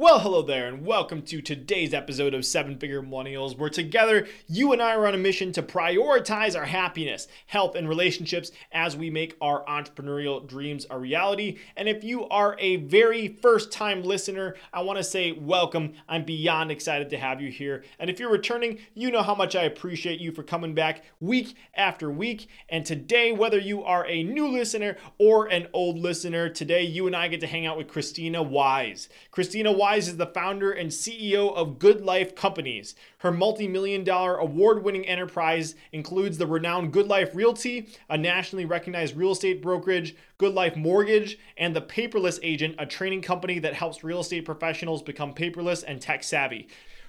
Well, hello there, and welcome to today's episode of Seven Figure Millennials, where together you and I are on a mission to prioritize our happiness, health, and relationships as we make our entrepreneurial dreams a reality. And if you are a very first time listener, I want to say welcome. I'm beyond excited to have you here. And if you're returning, you know how much I appreciate you for coming back week after week. And today, whether you are a new listener or an old listener, today you and I get to hang out with Krisstina Wise. Krisstina Wise Is the founder and CEO of Good Life Companies. Her multi million dollar award winning enterprise includes the renowned Good Life Realty, a nationally recognized real estate brokerage, Good Life Mortgage, and the Paperless Agent, a training company that helps real estate professionals become paperless and tech savvy.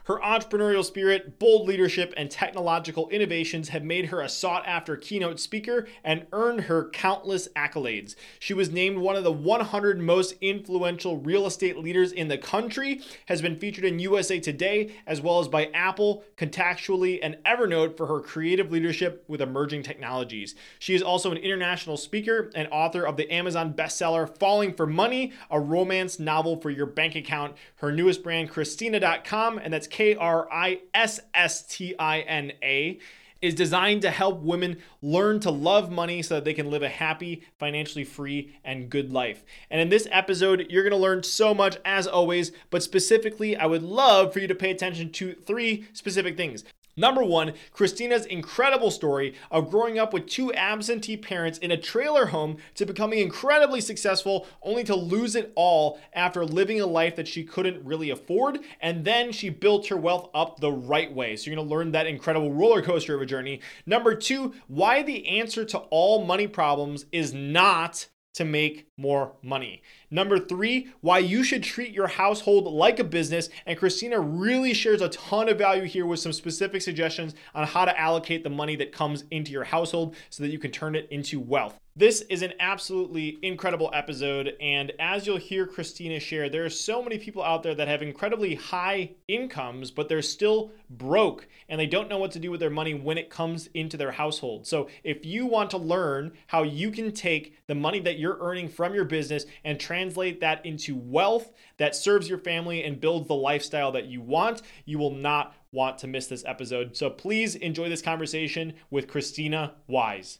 Her entrepreneurial spirit, bold leadership, and technological innovations have made her a sought after keynote speaker and earned her countless accolades. She was named one of the 100 most influential real estate leaders in the country, has been featured in USA Today, as well as by Apple, Contactually, and Evernote for her creative leadership with emerging technologies. She is also an international speaker and author of the Amazon bestseller Falling for Money, a romance novel for your bank account. Her newest brand, Krisstina.com, and that's K R I S S T I N A, is designed to help women learn to love money so that they can live a happy, financially free, and good life. And in this episode, you're gonna learn so much as always, but specifically, I would love for you to pay attention to three specific things. Number one, Krisstina's incredible story of growing up with two absentee parents in a trailer home to becoming incredibly successful, only to lose it all after living a life that she couldn't really afford. And then she built her wealth up the right way. So you're gonna learn that incredible roller coaster of a journey. Number two, why the answer to all money problems is not to make more money. Number three, why you should treat your household like a business. And Krisstina really shares a ton of value here with some specific suggestions on how to allocate the money that comes into your household so that you can turn it into wealth. This is an absolutely incredible episode. And as you'll hear Krisstina share, there are so many people out there that have incredibly high incomes, but they're still broke and they don't know what to do with their money when it comes into their household. So if you want to learn how you can take the money that you're earning from your business and translate that into wealth that serves your family and builds the lifestyle that you want, you will not want to miss this episode. So please enjoy this conversation with Krisstina Wise.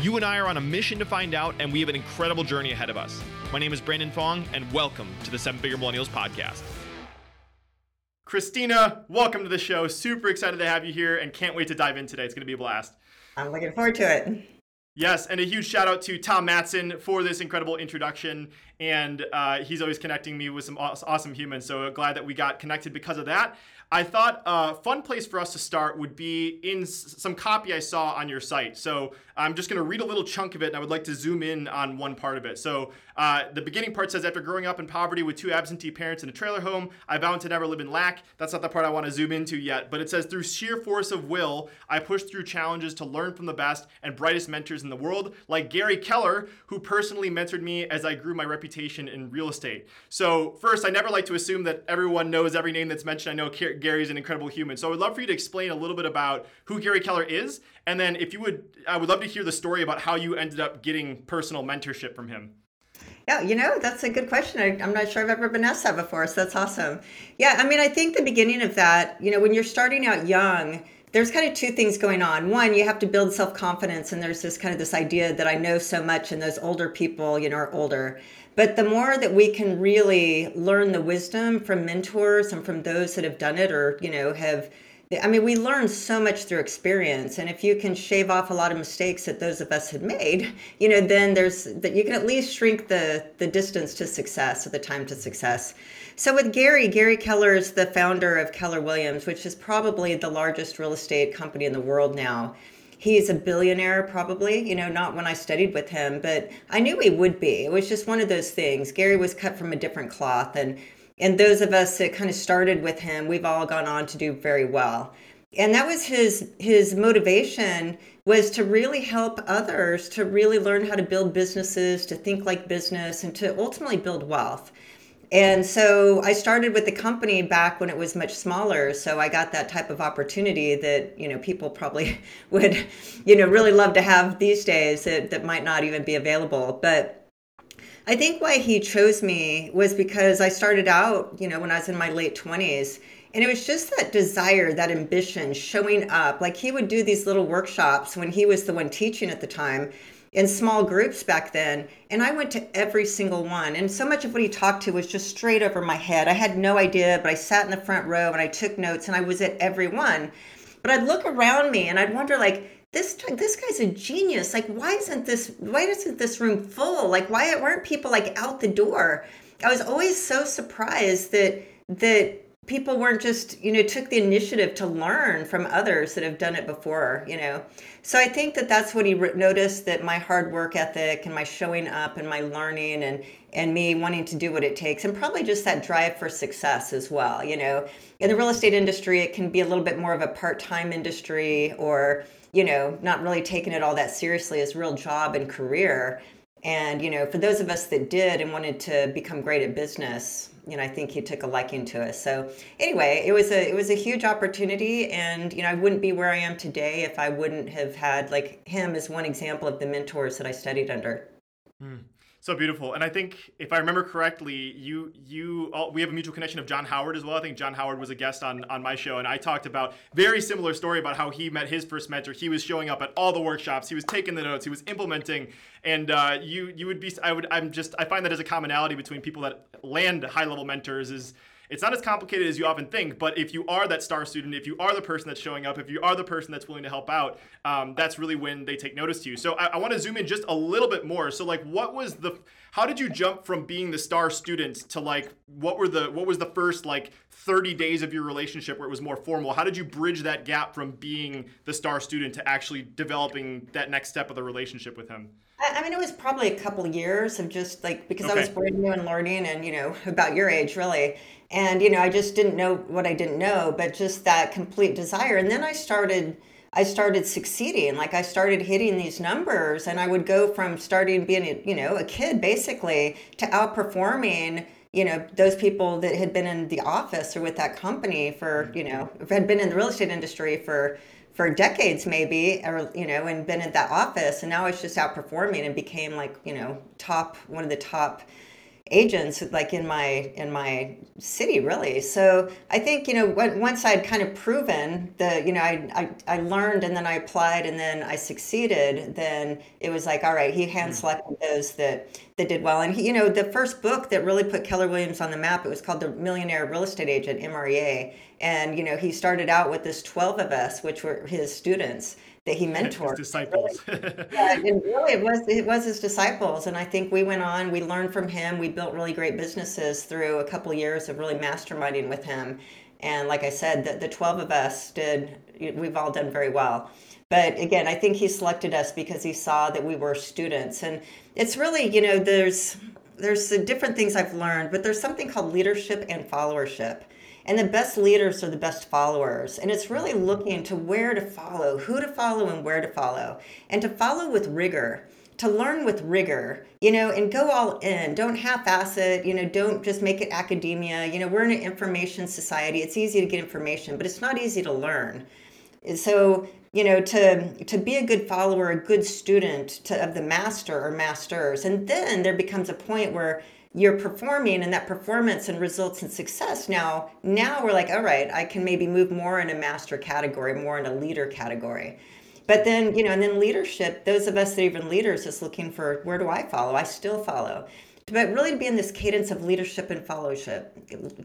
You and I are on a mission to find out, and we have an incredible journey ahead of us. My name is Brandon Fong, and welcome to the Seven Figure Millennials Podcast. Krisstina, welcome to the show. Super excited to have you here and can't wait to dive in today. It's going to be a blast. I'm looking forward to it. Yes, and a huge shout out to Tom Matson for this incredible introduction. And uh, he's always connecting me with some awesome humans. So glad that we got connected because of that. I thought a fun place for us to start would be in some copy I saw on your site. So I'm just going to read a little chunk of it, and I would like to zoom in on one part of it. So uh, the beginning part says, After growing up in poverty with two absentee parents in a trailer home, I vowed to never live in lack. That's not the part I want to zoom into yet, but it says, Through sheer force of will, I pushed through challenges to learn from the best and brightest mentors in the world, like Gary Keller, who personally mentored me as I grew my reputation in real estate. So, first, I never like to assume that everyone knows every name that's mentioned. I know Gary's an incredible human. So, I would love for you to explain a little bit about who Gary Keller is, and then if you would, I would love to hear the story about how you ended up getting personal mentorship from him. Yeah, you know, that's a good question. I, am not sure I've ever been asked that before, so that's awesome. Yeah, I mean, I think the beginning of that, you know, when you're starting out young, there's kind of two things going on. One, you have to build self confidence, and there's this kind of this idea that I know so much, and those older people, you know, are older. But the more that we can really learn the wisdom from mentors and from those that have done it or, you know, have I mean, we learn so much through experience, and if you can shave off a lot of mistakes that those of us had made, you know, then there's that you can at least shrink the the distance to success or the time to success. So with Gary, Gary Keller is the founder of Keller Williams, which is probably the largest real estate company in the world now. He's a billionaire, probably, you know, not when I studied with him, but I knew he would be. It was just one of those things. Gary was cut from a different cloth, and and those of us that kind of started with him, we've all gone on to do very well. And that was his his motivation was to really help others to really learn how to build businesses, to think like business, and to ultimately build wealth. And so I started with the company back when it was much smaller. So I got that type of opportunity that, you know, people probably would, you know, really love to have these days that, that might not even be available. But I think why he chose me was because I started out, you know, when I was in my late 20s. And it was just that desire, that ambition showing up. Like he would do these little workshops when he was the one teaching at the time in small groups back then and i went to every single one and so much of what he talked to was just straight over my head i had no idea but i sat in the front row and i took notes and i was at every one but i'd look around me and i'd wonder like this hmm. this guy's a genius. Like why isn't this why isn't this room full? Like why weren't people like out the door? I was always so surprised that that people weren't just you know took the initiative to learn from others that have done it before you know? So i think that that's what he re- noticed that my hard work ethic and my showing up and my learning and and me wanting to do what it takes and probably just that drive for success as well you know? In the real estate industry it can be a little bit more of a part-time industry or you know not really taking it all that seriously as real job and career and you know for those of us that did and wanted to become great at business you know, I think he took a liking to us. So anyway, it was a it was a huge opportunity, and you know, I wouldn't be where I am today if I wouldn't have had like him as one example of the mentors that I studied under. Hmm so beautiful. And i think if i remember correctly you you all, we have a mutual connection of john howard as well. I think john howard was a guest on on my show and i talked about very similar story about how he met his first mentor. He was showing up at all the workshops. He was taking the notes. He was implementing. And uh, you you would be i would i'm just i find that as a commonality between people that land high level mentors is it's not as complicated as you often think. But if you are that star student, if you are the person that's showing up, if you are the person that's willing to help out, um, that's really when they take notice to you. So I, I want to zoom in just a little bit more. So like, what was the how did you jump from being the star student to like what were the what was the first like 30 days of your relationship where it was more formal how did you bridge that gap from being the star student to actually developing that next step of the relationship with him I mean, it was probably a couple years of just like because okay. I was brand new and learning, and you know, about your age, really and you know i just didn't know what i didn't know but just that complete desire. And then i started i started succeeding. Like i started hitting these numbers and i would go from starting being you know a kid basically to outperforming you know those people that had been in the office or with that company for you know had been in the real estate industry for for decades maybe or you know and been at that office. And now it's just outperforming and became like you know top one of the top agents like in my in my city really. So i think you know once i'd kind of proven the you know I, I i learned and then i applied and then i succeeded then it was like all right he hand hmm. selected those that that did well. And he, you know the first book that really put keller williams on the map it was called the millionaire real estate agent mrea and you know he started out with this 12 of us which were his students that he mentored. His disciples. yeah, and really it was it was his disciples, and I think we went on. We learned from him. We built really great businesses through a couple of years of really masterminding with him. And like I said, the, the twelve of us did. We've all done very well. But again, I think he selected us because he saw that we were students, and it's really you know there's there's different things I've learned, but there's something called leadership and followership and the best leaders are the best followers. And it's really looking to where to follow, who to follow, and where to follow. And to follow with rigor, to learn with rigor, you know, and go all in. Don't half ass it, you know, don't just make it academia. You know, we're in an information society. It's easy to get information, but it's not easy to learn. So, you know, to to be a good follower, a good student to, of the master or masters. And then there becomes a point where you're performing and that performance and results in success now now we're like all right i can maybe move more in a master category more in a leader category. But then you know and then leadership those of us that are even leaders is looking for where do i follow? I still follow. But really to be in this cadence of leadership and fellowship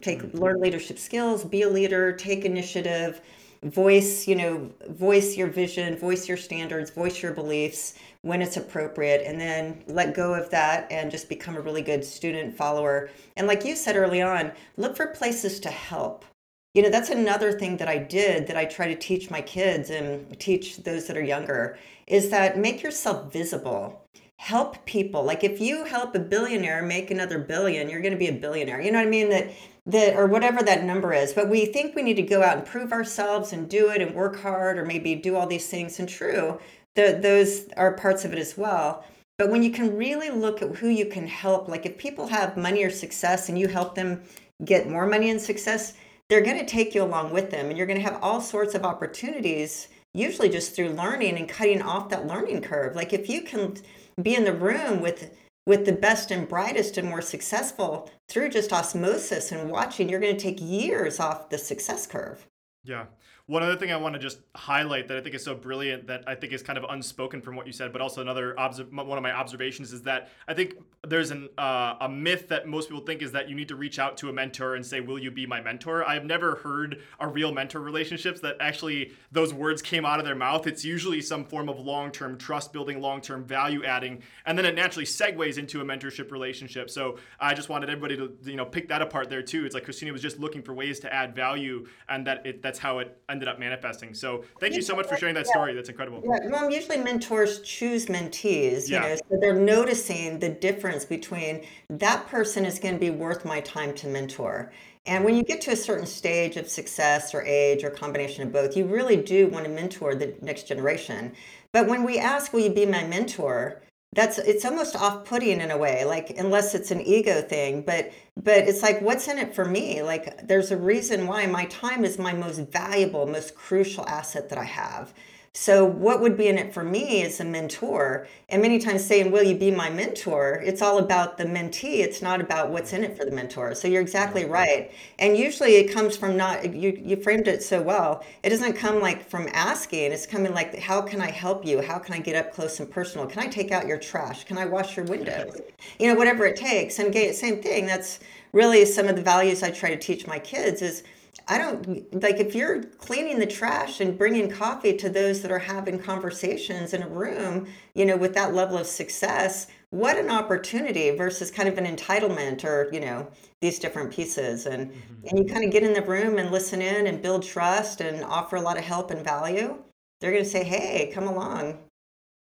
take mm-hmm. learn leadership skills be a leader take initiative voice you know voice your vision voice your standards voice your beliefs when it's appropriate and then let go of that and just become a really good student follower. And like you said early on look for places to help. You know that's another thing that i did that i try to teach my kids and teach those that are younger is that make yourself visible help people. Like if you help a billionaire make another billion, you're going to be a billionaire. You know what I mean? That that or whatever that number is. But we think we need to go out and prove ourselves and do it and work hard or maybe do all these things. And true, the, those are parts of it as well. But when you can really look at who you can help, like if people have money or success and you help them get more money and success, they're going to take you along with them and you're going to have all sorts of opportunities usually just through learning and cutting off that learning curve like if you can be in the room with with the best and brightest and more successful through just osmosis and watching you're going to take years off the success curve. Yeah one other thing I want to just highlight that I think is so brilliant that I think is kind of unspoken from what you said, but also another one of my observations is that I think there's an uh, a myth that most people think is that you need to reach out to a mentor and say, "Will you be my mentor?" I've never heard a real mentor relationships that actually those words came out of their mouth. It's usually some form of long-term trust building, long-term value adding, and then it naturally segues into a mentorship relationship. So I just wanted everybody to you know pick that apart there too. It's like Krisstina was just looking for ways to add value, and that it that's how it ended up manifesting. So thank you so much for sharing that story. That's incredible. Yeah, well, usually mentors choose mentees, you yeah. know, so they're noticing the difference between that person is going to be worth my time to mentor. And when you get to a certain stage of success or age or combination of both, you really do want to mentor the next generation. But when we ask, will you be my mentor? That's it's almost off-putting in a way like unless it's an ego thing but but it's like what's in it for me? Like there's a reason why my time is my most valuable most crucial asset that i have so, what would be in it for me as a mentor? And many times saying, Will you be my mentor? It's all about the mentee. It's not about what's in it for the mentor. So, you're exactly mm-hmm. right. And usually it comes from not, you, you framed it so well. It doesn't come like from asking, it's coming like, How can I help you? How can I get up close and personal? Can I take out your trash? Can I wash your windows? You know, whatever it takes. And again, same thing. That's really some of the values I try to teach my kids is I don't like if you're cleaning the trash and bringing coffee to those that are having conversations in a room, you know, with that level of success, what an opportunity versus kind of an entitlement or, you know, these different pieces and mm-hmm. and you kind of get in the room and listen in and build trust and offer a lot of help and value. They're going to say, "Hey, come along."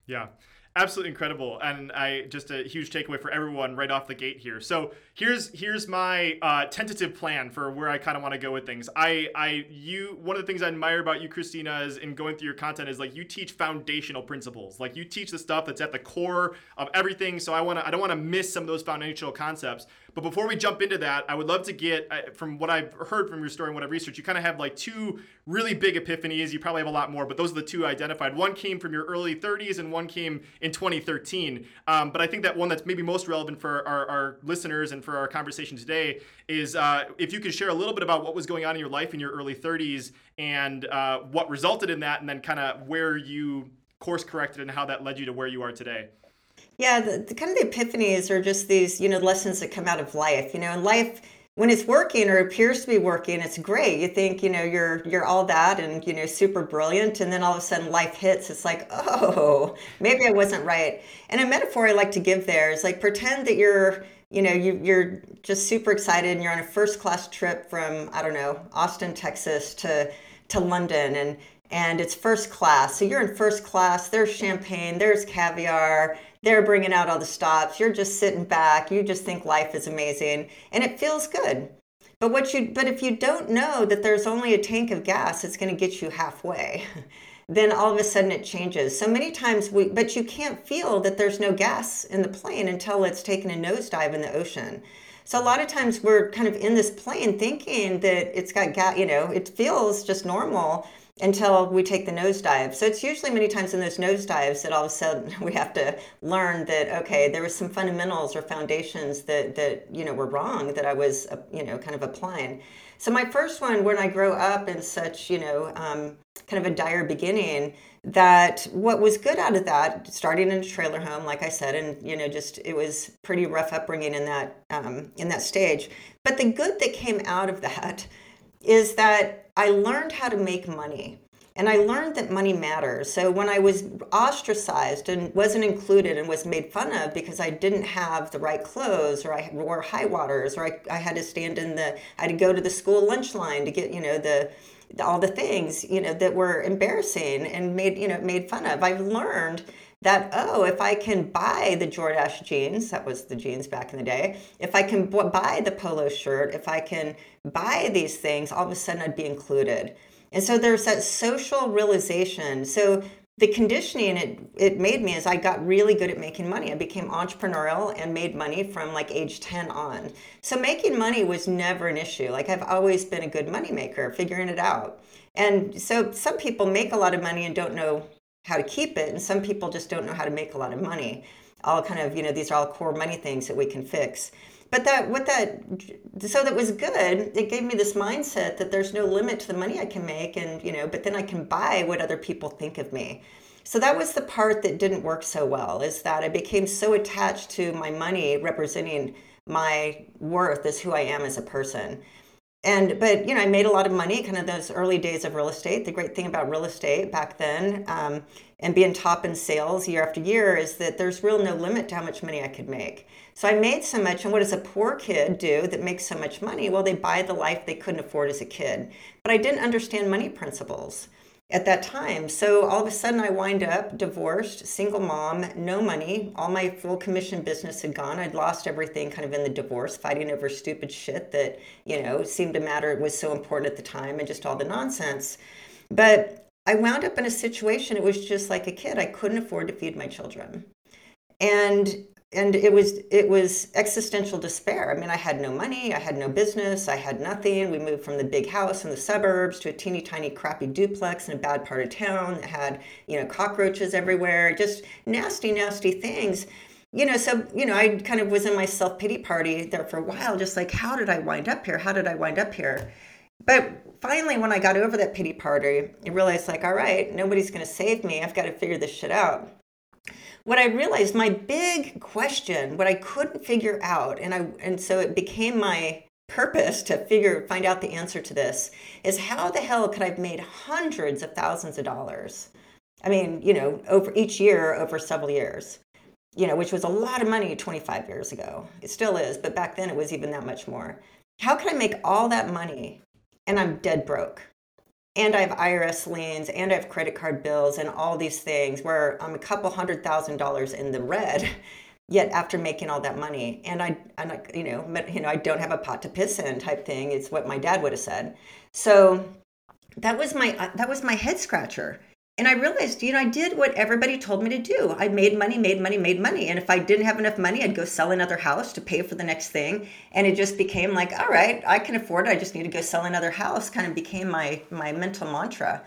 Yeah absolutely incredible and i just a huge takeaway for everyone right off the gate here. So here's here's my uh, tentative plan for where i kind of want to go with things. I i you one of the things i admire about you krisstina is in going through your content is like you teach foundational principles. Like you teach the stuff that's at the core of everything so i want to i don't want to miss some of those foundational concepts but before we jump into that, I would love to get uh, from what I've heard from your story and what I've researched, you kind of have like two really big epiphanies. You probably have a lot more, but those are the two identified. One came from your early 30s and one came in 2013. Um, but I think that one that's maybe most relevant for our, our listeners and for our conversation today is uh, if you could share a little bit about what was going on in your life in your early 30s and uh, what resulted in that, and then kind of where you course corrected and how that led you to where you are today. Yeah, the, the kind of the epiphanies are just these, you know, lessons that come out of life. You know, in life, when it's working or appears to be working, it's great. You think, you know, you're you're all that and you know, super brilliant, and then all of a sudden life hits. It's like, oh, maybe I wasn't right. And a metaphor I like to give there is like pretend that you're you know you, you're just super excited and you're on a first class trip from i don't know austin texas to to london and and it's first class so you're in first class there's champagne there's caviar they're bringing out all the stops. You're just sitting back. You just think life is amazing and it feels good. But what you but if you don't know that there's only a tank of gas, it's going to get you halfway. then all of a sudden it changes. So many times we but you can't feel that there's no gas in the plane until it's taken a nosedive in the ocean. So a lot of times we're kind of in this plane thinking that it's got gas, you know, it feels just normal until we take the nosedive. So it's usually many times in those nosedives that all of a sudden we have to learn that okay, there was some fundamentals or foundations that that you know were wrong that I was uh, you know kind of applying. So my first one, when I grow up in such you know um, kind of a dire beginning, that what was good out of that, starting in a trailer home, like I said, and you know just it was pretty rough upbringing in that um, in that stage. But the good that came out of that is that I learned how to make money. And I learned that money matters. So when I was ostracized and wasn't included and was made fun of because I didn't have the right clothes or I wore high waters or I, I had to stand in the, I had to go to the school lunch line to get, you know, the, all the things, you know, that were embarrassing and made, you know, made fun of. I've learned that oh if i can buy the jordache jeans that was the jeans back in the day if i can buy the polo shirt if i can buy these things all of a sudden i'd be included and so there's that social realization so the conditioning it it made me is I got really good at making money. I became entrepreneurial and made money from like age 10 on. So making money was never an issue. Like I've always been a good money maker, figuring it out. And so some people make a lot of money and don't know how to keep it, and some people just don't know how to make a lot of money. All kind of, you know, these are all core money things that we can fix. But that what that so that was good it gave me this mindset that there's no limit to the money i can make and you know but then i can buy what other people think of me. So that was the part that didn't work so well is that i became so attached to my money representing my worth as who i am as a person and but you know i made a lot of money kind of those early days of real estate the great thing about real estate back then um, and being top in sales year after year is that there's real no limit to how much money i could make so I made so much, and what does a poor kid do that makes so much money? Well, they buy the life they couldn't afford as a kid. But I didn't understand money principles at that time. So all of a sudden, I wind up divorced, single mom, no money. All my full commission business had gone. I'd lost everything kind of in the divorce, fighting over stupid shit that, you know, seemed to matter. It was so important at the time and just all the nonsense. But I wound up in a situation, it was just like a kid. I couldn't afford to feed my children. And and it was it was existential despair. I mean, I had no money, I had no business, I had nothing. We moved from the big house in the suburbs to a teeny tiny crappy duplex in a bad part of town that had, you know, cockroaches everywhere, just nasty, nasty things. You know, so you know, I kind of was in my self pity party there for a while, just like, how did I wind up here? How did I wind up here? But finally, when I got over that pity party, I realized, like, all right, nobody's going to save me. I've got to figure this shit out what I realized, my big question, what I couldn't figure out, and I and so it became my purpose to figure find out the answer to this is how the hell could I've made hundreds of thousands of dollars? I mean, you know, over each year over several years. You know, which was a lot of money 25 years ago. It still is, but back then it was even that much more. How can I make all that money and I'm dead broke? And I have IRS liens and I have credit card bills and all these things where I'm a couple hundred thousand dollars in the red yet after making all that money. And I, and you know you know I don't have a pot to piss in type thing. It's what my dad would have said. So that was my uh, that was my head scratcher and I realized, you know, I did what everybody told me to do. I made money, made money, made money. And if I didn't have enough money, I'd go sell another house to pay for the next thing. And it just became like, all right, I can afford it. I just need to go sell another house. Kind of became my my mental mantra.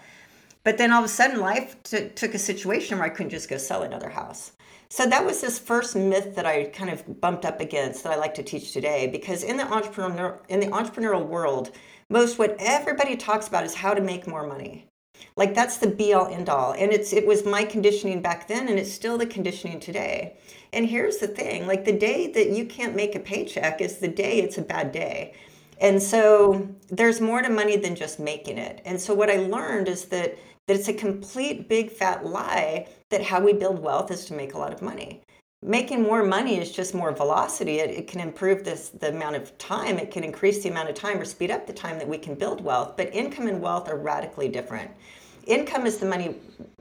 But then all of a sudden, life t- took a situation where I couldn't just go sell another house. So that was this first myth that I kind of bumped up against that I like to teach today. Because in the entrepreneur in the entrepreneurial world, most what everybody talks about is how to make more money like that's the be all end all. And it's it was my conditioning back then and it's still the conditioning today. And here's the thing, like the day that you can't make a paycheck is the day it's a bad day. And so there's more to money than just making it. And so what I learned is that that it's a complete big fat lie that how we build wealth is to make a lot of money making more money is just more velocity. It, it, can improve this the amount of time. It can increase the amount of time or speed up the time that we can build wealth. But income and wealth are radically different. Income is the money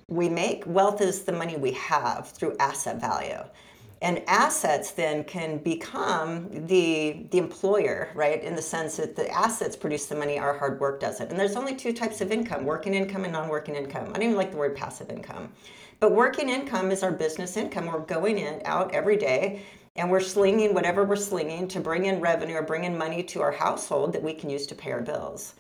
we make. Wealth is the money we have through asset value. And assets then can become the the employer, right? In the sense that the assets produce the money, our hard work doesn't. And there's only two types of income: working income and non-working income. I don't even like the word passive income. But working income is our business income. We're going in out every day and we're slinging whatever we're slinging to bring in revenue or bring in money to our household that we can use to pay our bills.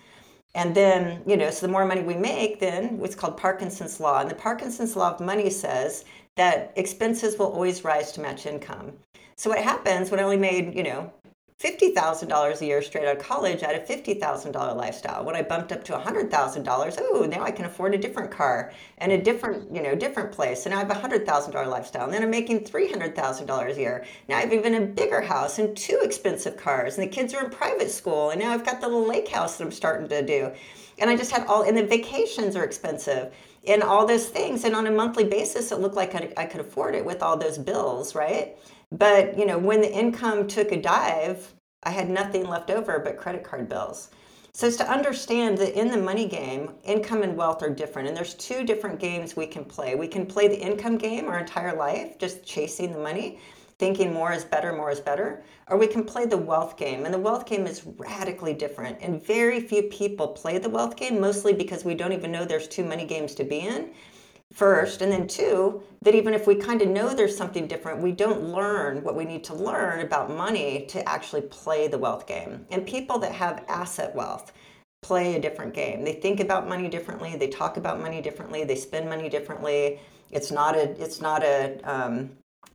And then, you know, so the more money we make, then what's called Parkinson's law. And the Parkinson's law of money says that expenses will always rise to match income. So what happens when I only made, you know, $50,000 a year straight out of college, at a $50,000 lifestyle. When I bumped up to $100,000, oh, now I can afford a different car and a different, you know, different place. And I have a $100,000 lifestyle. And then I'm making $300,000 a year. Now I have even a bigger house and two expensive cars. And the kids are in private school. And now I've got the little lake house that I'm starting to do. And I just had all, and the vacations are expensive and all those things. And on a monthly basis, it looked like I, I could afford it with all those bills, right? But, you know, when the income took a dive, I had nothing left over but credit card bills. So it's to understand that in the money game, income and wealth are different. And there's two different games we can play. We can play the income game our entire life, just chasing the money, thinking more is better, more is better. Or we can play the wealth game. And the wealth game is radically different. And very few people play the wealth game, mostly because we don't even know there's too many games to be in first and then two that even if we kind of know there's something different we don't learn what we need to learn about money to actually play the wealth game. And people that have asset wealth play a different game. They think about money differently they talk about money differently they spend money differently. It's not a it's not a um,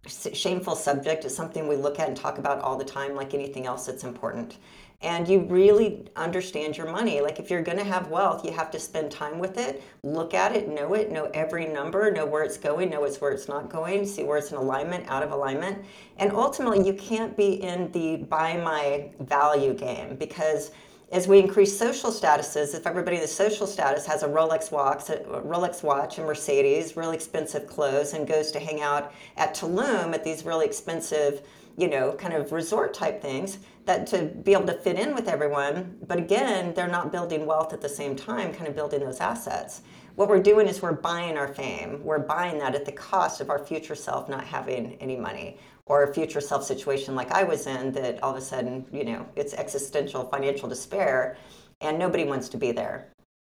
shameful subject. It's something we look at and talk about all the time like anything else that's important and you really understand your money. Like if you're going to have wealth, you have to spend time with it, look at it, know it, know every number, know where it's going, know where it's not going, see where it's in alignment, out of alignment. And ultimately, you can't be in the buy my value game because as we increase social statuses, if everybody in the social status has a Rolex watch, a Rolex watch, a Mercedes, really expensive clothes, and goes to hang out at Tulum at these really expensive you know, kind of resort type things that to be able to fit in with everyone. But again, they're not building wealth at the same time, kind of building those assets. What we're doing is we're buying our fame. We're buying that at the cost of our future self not having any money or a future self situation like I was in that all of a sudden, you know, it's existential financial despair and nobody wants to be there.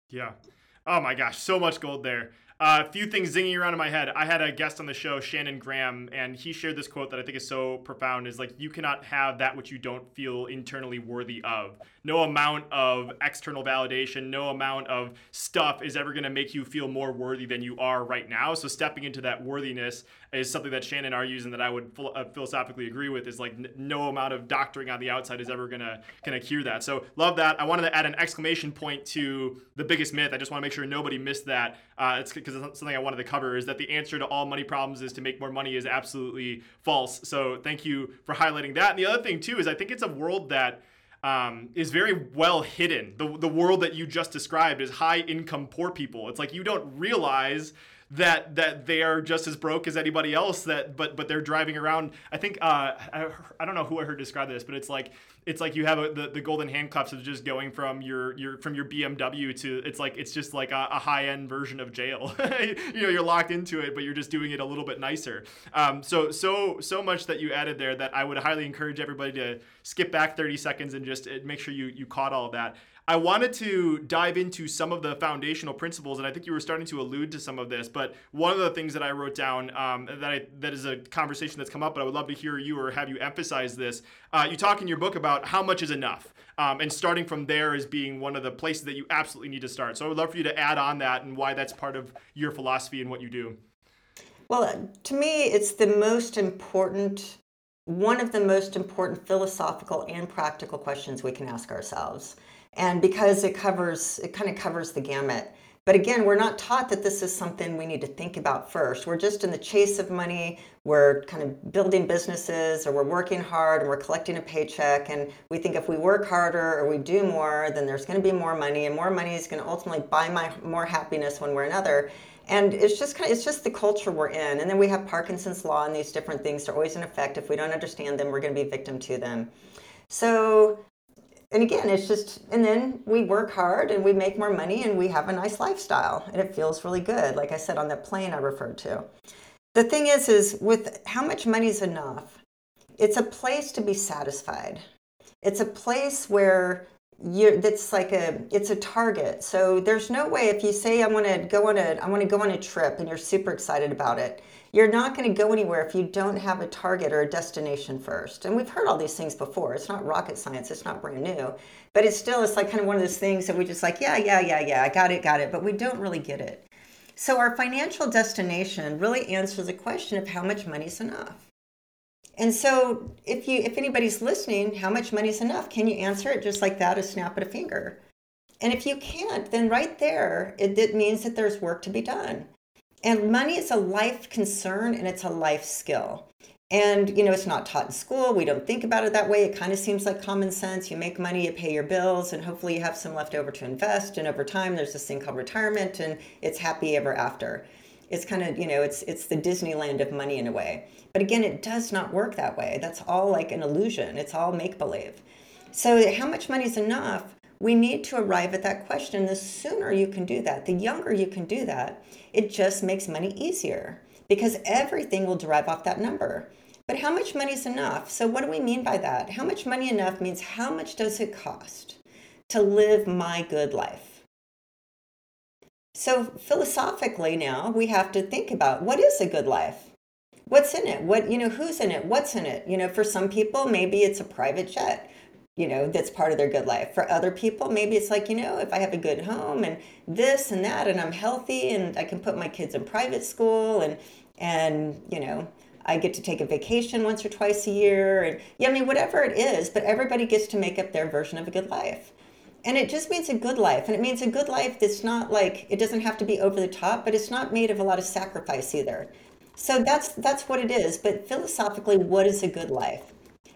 Yeah. Oh my gosh, so much gold there. A few things zinging around in my head. I had a guest on the show, Shannon Graham, and he shared this quote that I think is so profound is like, you cannot have that which you don't feel internally worthy of. No amount of external validation, no amount of stuff is ever going to make you feel more worthy than you are right now. So stepping into that worthiness is something that Shannon argues and that I would uh, philosophically agree with is like n- no amount of doctoring on the outside is ever gonna gonna cure that. So love that. I wanted to add an exclamation point to the biggest myth. I just want to make sure nobody missed that. Uh, it's because it's something I wanted to cover is that the answer to all money problems is to make more money is absolutely false. So thank you for highlighting that. And the other thing too is I think it's a world that um, is very well hidden. The, the world that you just described is high income poor people. It's like you don't realize that that they are just as broke as anybody else that but but they're driving around. I think uh, I, I don't know who i heard describe this but it's like it's like you have a, the, the golden handcuffs of just going from your your from your bmw to it's like it's just like a, a high-end version of jail. You know you're locked into it but you're just doing it a little bit nicer. Um, so so so much that you added there that i would highly encourage everybody to skip back 30 seconds and just uh, make sure you you caught all that I wanted to dive into some of the foundational principles, and I think you were starting to allude to some of this. But one of the things that I wrote down um, that I, that is a conversation that's come up, but I would love to hear you or have you emphasize this. Uh, you talk in your book about how much is enough, um, and starting from there is being one of the places that you absolutely need to start. So I would love for you to add on that and why that's part of your philosophy and what you do. Well, to me, it's the most important one of the most important philosophical and practical questions we can ask ourselves and because it covers it kind of covers the gamut. But again we're not taught that this is something we need to think about first. We're just in the chase of money. We're kind of building businesses or we're working hard and we're collecting a paycheck. And we think if we work harder or we do more then there's going to be more money. And more money is going to ultimately buy my more happiness one way or another. And it's just kind of it's just the culture we're in. And then we have parkinson's law and these different things are always in effect. If we don't understand them we're going to be victim to them. So and again, it's just, and then we work hard and we make more money and we have a nice lifestyle and it feels really good. Like I said on that plane I referred to. The thing is, is with how much money is enough, it's a place to be satisfied. It's a place where you're, that's like a, it's a target. So there's no way if you say I want to go on a, I want to go on a trip and you're super excited about it you're not going to go anywhere if you don't have a target or a destination first. And we've heard all these things before. It's not rocket science, it's not brand new. But it's still, it's like kind of one of those things that we just like, yeah, yeah, yeah, yeah, I got it, got it. But we don't really get it. So our financial destination really answers the question of how much money is enough. And so if you if anybody's listening, how much money is enough? Can you answer it just like that, a snap of a finger? And if you can't, then right there, it, it means that there's work to be done. And money is a life concern and it's a life skill. And, you know, it's not taught in school. We don't think about it that way. It kind of seems like common sense. You make money, you pay your bills, and hopefully you have some left over to invest. And over time, there's this thing called retirement, and it's happy ever after. It's kind of, you know, it's it's the Disneyland of money in a way. But again, it does not work that way. That's all like an illusion. It's all make believe. So how much money is enough? We need to arrive at that question. The sooner you can do that, the younger you can do that, it just makes money easier because everything will derive off that number. But how much money is enough? So, what do we mean by that? How much money enough means how much does it cost to live my good life? So, philosophically, now we have to think about what is a good life? What's in it? What, you know, who's in it? What's in it? You know, for some people, maybe it's a private jet you know that's part of their good life for other people maybe it's like you know if i have a good home and this and that and i'm healthy and i can put my kids in private school and and you know I get to take a vacation once or twice a year. And yeah, I mean, whatever it is, but everybody gets to make up their version of a good life. And it just means a good life. And it means a good life that's not like, it doesn't have to be over the top, but it's not made of a lot of sacrifice either. So that's that's what it is. But philosophically, what is a good life?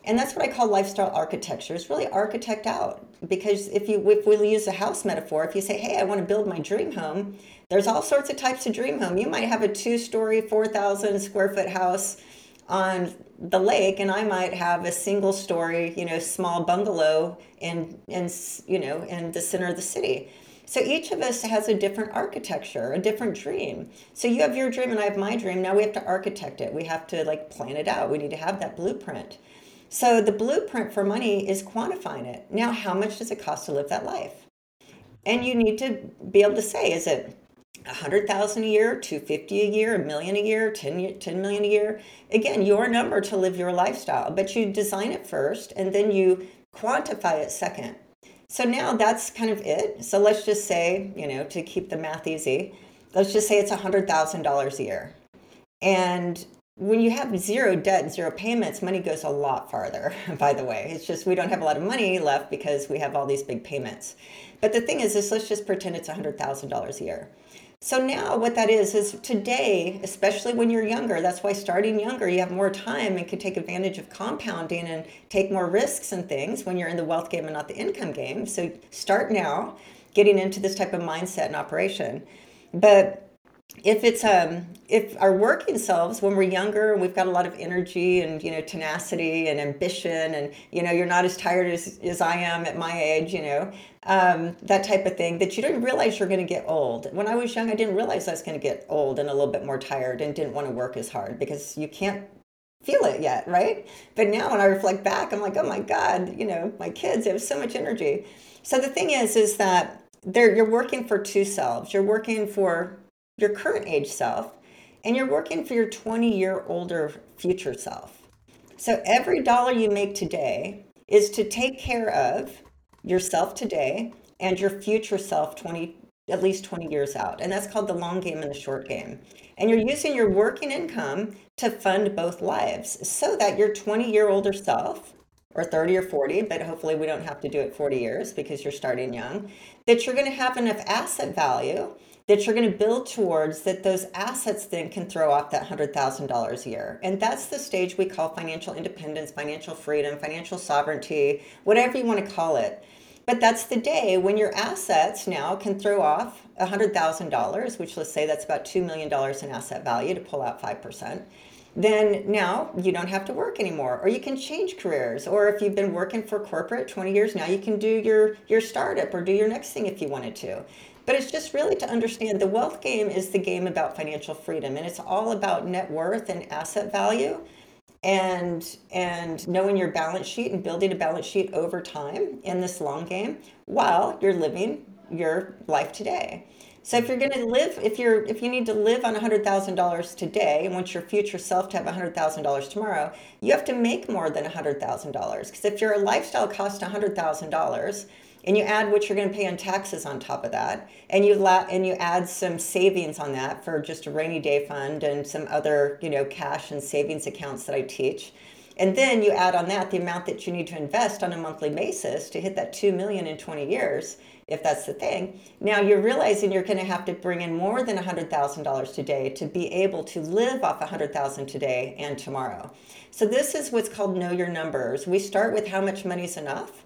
And that's what I call lifestyle architecture. It's really architect out. Because if you if we use a house metaphor, if you say, hey, I want to build my dream home, there's all sorts of types of dream home. You might have a two story, 4,000 square foot house on the lake and I might have a single story, you know, small bungalow in, in, you know, in the center of the city. So each of us has a different architecture, a different dream. So you have your dream and I have my dream. Now we have to architect it. We have to like plan it out. We need to have that blueprint. So the blueprint for money is quantifying it. Now, how much does it cost to live that life? And you need to be able to say, is it 100,000 a year, 250 a year, a million a year, 10, 10 million a year. Again, your number to live your lifestyle, but you design it first and then you quantify it second. So now that's kind of it. So let's just say, you know, to keep the math easy, let's just say it's $100,000 a year. And when you have zero debt and zero payments, money goes a lot farther, by the way. It's just we don't have a lot of money left because we have all these big payments. But the thing is, is let's just pretend it's $100,000 a year. So now what that is is today, especially when you're younger, that's why starting younger, you have more time and can take advantage of compounding and take more risks and things when you're in the wealth game and not the income game. So start now getting into this type of mindset and operation. But if it's um if our working selves when we're younger and we've got a lot of energy and you know tenacity and ambition and you know you're not as tired as, as i am at my age you know um, that type of thing that you didn't realize you're going to get old. When i was young i didn't realize i was going to get old and a little bit more tired and didn't want to work as hard because you can't feel it yet right? But now when i reflect back i'm like oh my god you know my kids have so much energy. So the thing is is that they're, you're working for two selves. You're working for your current age self and you're working for your 20 year older future self. So every dollar you make today is to take care of yourself today and your future self 20 at least 20 years out. And that's called the long game and the short game. And you're using your working income to fund both lives so that your 20 year older self or 30 or 40, but hopefully we don't have to do it 40 years because you're starting young, that you're going to have enough asset value that you're going to build towards that those assets then can throw off that $100,000 a year. And that's the stage we call financial independence, financial freedom, financial sovereignty, whatever you want to call it. But that's the day when your assets now can throw off $100,000, which let's say that's about $2 million in asset value to pull out 5% then now you don't have to work anymore or you can change careers or if you've been working for corporate 20 years now you can do your your startup or do your next thing if you wanted to but it's just really to understand the wealth game is the game about financial freedom, and it's all about net worth and asset value and and knowing your balance sheet and building a balance sheet over time in this long game while you're living your life today. So if you're going to live, if you're if you need to live on $100,000 today and want your future self to have $100,000 tomorrow, you have to make more than $100,000 because if your lifestyle costs $100,000 and you add what you're going to pay on taxes on top of that. And you la- and you add some savings on that for just a rainy day fund and some other you know cash and savings accounts that i teach. And then you add on that the amount that you need to invest on a monthly basis to hit that 2 million in 20 years if that's the thing. Now you're realizing you're going to have to bring in more than $100000 today to be able to live off 100000 today and tomorrow. So this is what's called know your numbers. We start with how much money is enough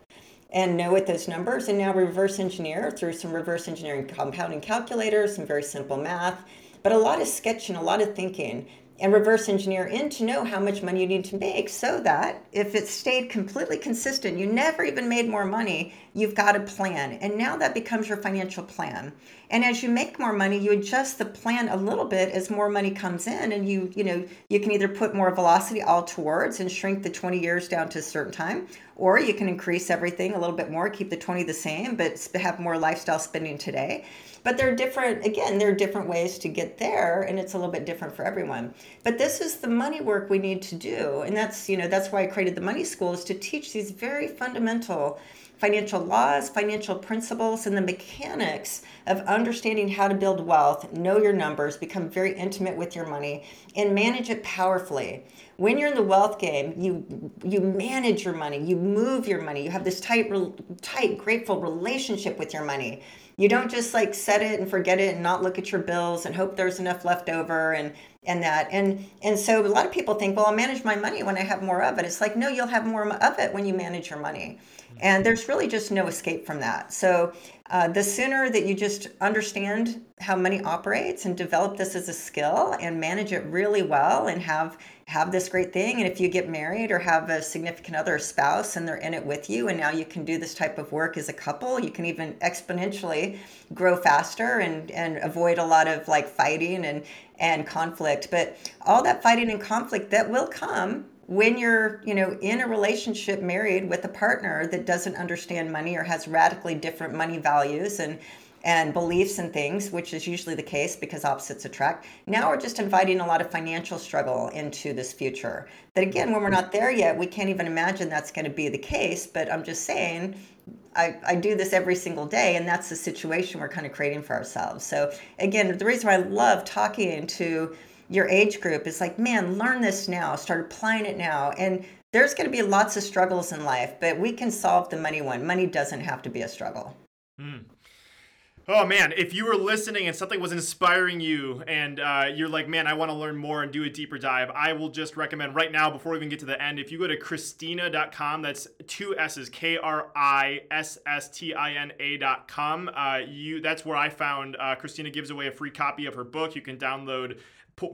and know what those numbers and now reverse engineer through some reverse engineering compounding calculators, some very simple math, but a lot of sketching, a lot of thinking. And reverse engineer in to know how much money you need to make so that if it stayed completely consistent, you never even made more money, you've got a plan. And now that becomes your financial plan. And as you make more money, you adjust the plan a little bit as more money comes in and you, you know, you can either put more velocity all towards and shrink the 20 years down to a certain time, or you can increase everything a little bit more, keep the 20 the same, but have more lifestyle spending today. But there are different, again, there are different ways to get there, and it's a little bit different for everyone. But this is the money work we need to do. And that's, you know, that's why I created the money school is to teach these very fundamental financial laws, financial principles, and the mechanics of understanding how to build wealth, know your numbers, become very intimate with your money, and manage it powerfully. When you're in the wealth game, you you manage your money, you move your money, you have this tight, tight, grateful relationship with your money. You don't just like set it and forget it and not look at your bills and hope there's enough left over and and that. And and so a lot of people think well i'll manage my money when i have more of it. It's like no you'll have more of it when you manage your money. And there's really just no escape from that. So uh, the sooner that you just understand how money operates and develop this as a skill and manage it really well and have have this great thing and if you get married or have a significant other spouse and they're in it with you and now you can do this type of work as a couple you can even exponentially grow faster and and avoid a lot of like fighting and and conflict but all that fighting and conflict that will come when you're you know in a relationship married with a partner that doesn't understand money or has radically different money values and and beliefs and things, which is usually the case because opposites attract. Now we're just inviting a lot of financial struggle into this future. That again, when we're not there yet, we can't even imagine that's going to be the case. But I'm just saying, I, I do this every single day, and that's the situation we're kind of creating for ourselves. So, again, the reason why I love talking to your age group is like, man, learn this now, start applying it now. And there's going to be lots of struggles in life, but we can solve the money one. Money doesn't have to be a struggle. Mm. Oh man, if you were listening and something was inspiring you and uh, you're like, man, I want to learn more and do a deeper dive, I will just recommend right now, before we even get to the end, if you go to Krisstina.com, that's two S's, K R I S S T I N A.com, uh, you, that's where I found uh, Krisstina gives away a free copy of her book. You can download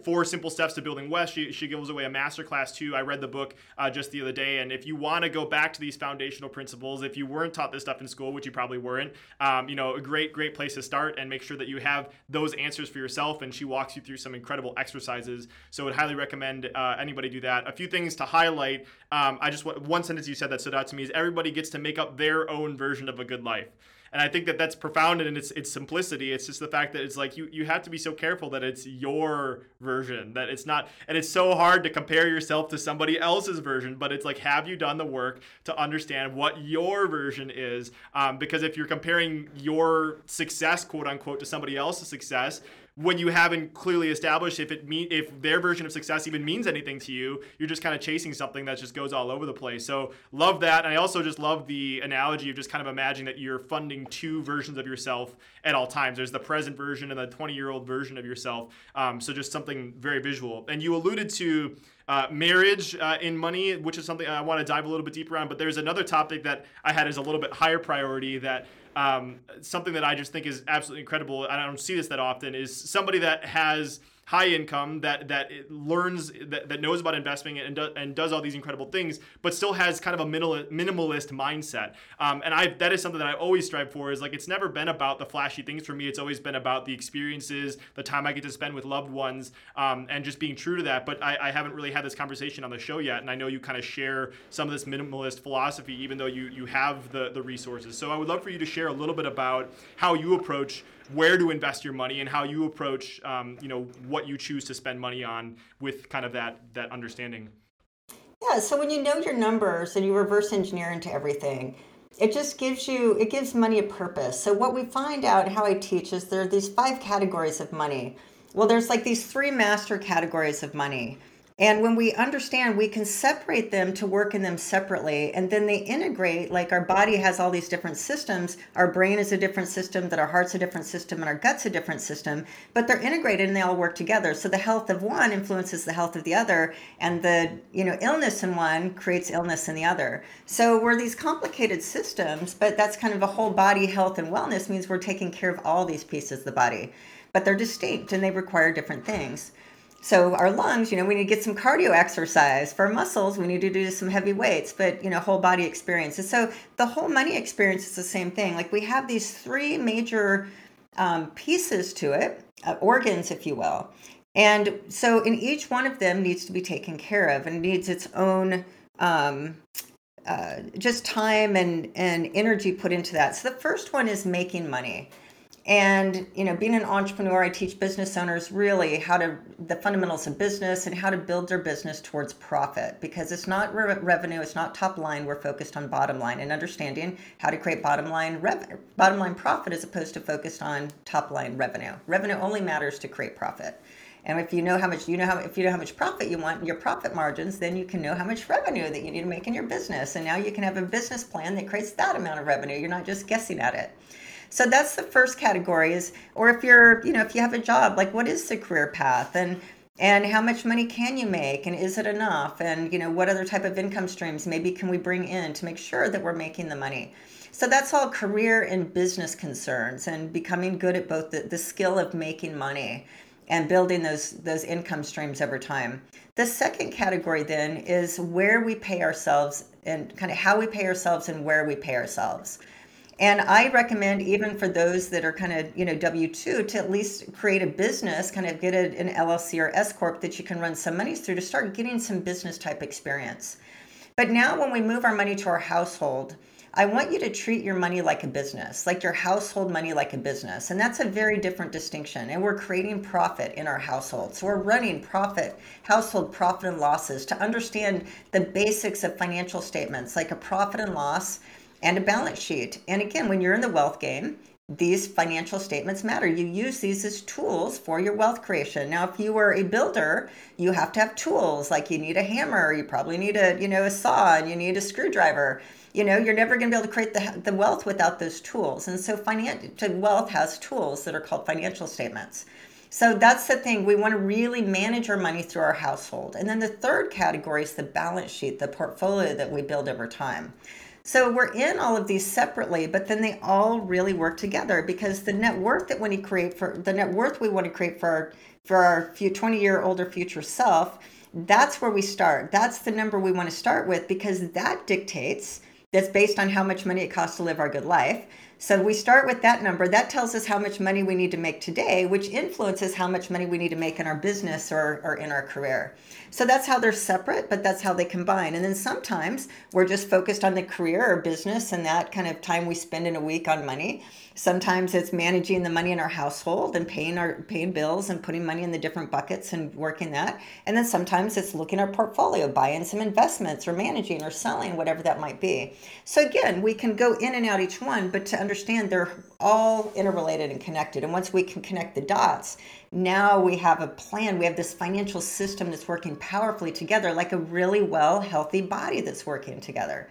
four simple steps to building Wealth. She, she gives away a masterclass too. I read the book uh, just the other day. And if you want to go back to these foundational principles, if you weren't taught this stuff in school, which you probably weren't, um, you know, a great, great place to start and make sure that you have those answers for yourself. And she walks you through some incredible exercises. So I would highly recommend uh, anybody do that. A few things to highlight. Um, I just want one sentence you said that stood out to me is everybody gets to make up their own version of a good life and I think that that's profound in its its simplicity. It's just the fact that it's like you you have to be so careful that it's your version, that it's not, and it's so hard to compare yourself to somebody else's version. But it's like, have you done the work to understand what your version is? Um, because if you're comparing your success, quote unquote, to somebody else's success, when you haven't clearly established if it if their version of success even means anything to you, you're just kind of chasing something that just goes all over the place. So love that, and I also just love the analogy of just kind of imagining that you're funding two versions of yourself at all times. There's the present version and the 20 year old version of yourself. Um, so just something very visual. And you alluded to. Uh, marriage uh, in money, which is something I want to dive a little bit deeper on. But there's another topic that I had as a little bit higher priority that um, something that I just think is absolutely incredible, and I don't see this that often, is somebody that has high income that that learns that, that knows about investing and, do, and does all these incredible things but still has kind of a minimal, minimalist mindset. Um, and i that is something that i always strive for is like it's never been about the flashy things for me. It's always been about the experiences the time i get to spend with loved ones um, and just being true to that. But I, I haven't really had this conversation on the show yet and i know you kind of share some of this minimalist philosophy even though you you have the the resources. So i would love for you to share a little bit about how you approach where to invest your money and how you approach um, you know what you choose to spend money on with kind of that that understanding. Yeah so when you know your numbers and you reverse engineer into everything it just gives you it gives money a purpose. So what we find out how i teach is there are these five categories of money. Well there's like these three master categories of money and when we understand, we can separate them to work in them separately. And then they integrate, like our body has all these different systems. Our brain is a different system, that our heart's a different system, and our gut's a different system. But they're integrated and they all work together. So the health of one influences the health of the other. And the, you know, illness in one creates illness in the other. So we're these complicated systems, but that's kind of a whole body health and wellness means we're taking care of all these pieces of the body. But they're distinct and they require different things. So our lungs, you know, we need to get some cardio exercise. For muscles, we need to do some heavy weights, but you know, whole body experiences. So the whole money experience is the same thing. Like we have these three major um, pieces to it, uh, organs, if you will. And so in each one of them needs to be taken care of and needs its own um, uh, just time and, and energy put into that. So the first one is making money. And you know, being an entrepreneur, I teach business owners really how to the fundamentals of business and how to build their business towards profit because it's not re- revenue, it's not top line. We're focused on bottom line and understanding how to create bottom line revenue, bottom line profit as opposed to focused on top line revenue. Revenue only matters to create profit. And if you know how much you know how if you know how much profit you want, your profit margins, then you can know how much revenue that you need to make in your business. And now you can have a business plan that creates that amount of revenue. You're not just guessing at it. So that's the first category is, or if you're, you know, if you have a job, like what is the career path? And and how much money can you make? And is it enough? And you know what other type of income streams maybe can we bring in to make sure that we're making the money? So that's all career and business concerns and becoming good at both the, the skill of making money and building those those income streams over time. The second category then is where we pay ourselves and kind of how we pay ourselves and where we pay ourselves and I recommend even for those that are kind of, you know, W2 to at least create a business, kind of get a, an LLC or S Corp that you can run some money through to start getting some business type experience. But now when we move our money to our household, I want you to treat your money like a business, like your household money like a business. And that's a very different distinction. And we're creating profit in our household. So we're running profit, household profit and losses to understand the basics of financial statements, like a profit and loss and a balance sheet. And again, when you're in the wealth game, these financial statements matter. You use these as tools for your wealth creation. Now, if you were a builder, you have to have tools like you need a hammer, you probably need a, you know, a saw and you need a screwdriver. You know, you're never going to be able to create the, the wealth without those tools. And so financial wealth has tools that are called financial statements. So that's the thing. We want to really manage our money through our household. And then the third category is the balance sheet, the portfolio that we build over time. So we're in all of these separately, but then they all really work together because the net worth that you create for the net worth we want to create for our for our few 20 year older future self, that's where we start. That's the number we want to start with because that dictates that's based on how much money it costs to live our good life. So we start with that number. That tells us how much money we need to make today, which influences how much money we need to make in our business or, or in our career. So that's how they're separate, but that's how they combine. And then sometimes we're just focused on the career or business and that kind of time we spend in a week on money. Sometimes it's managing the money in our household and paying our paying bills and putting money in the different buckets and working that. And then sometimes it's looking at our portfolio, buying some investments or managing or selling, whatever that might be. So again, we can go in and out each one, but to understand they're all interrelated and connected. And once we can connect the dots, now we have a plan. We have this financial system that's working powerfully together, like a really well, healthy body that's working together.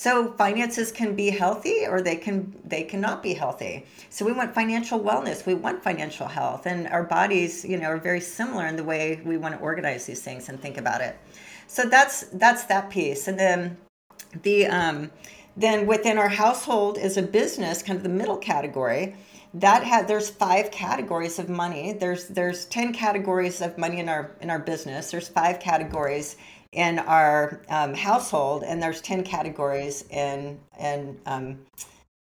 So finances can be healthy or they can they cannot be healthy. So we want financial wellness, we want financial health and our bodies, you know, are very similar in the way we want to organize these things and think about it. So that's that's that piece. And then the um then within our household as a business, kind of the middle category, that had there's five categories of money. There's there's 10 categories of money in our in our business. There's five categories in our um, household, and there's 10 categories in, in, um,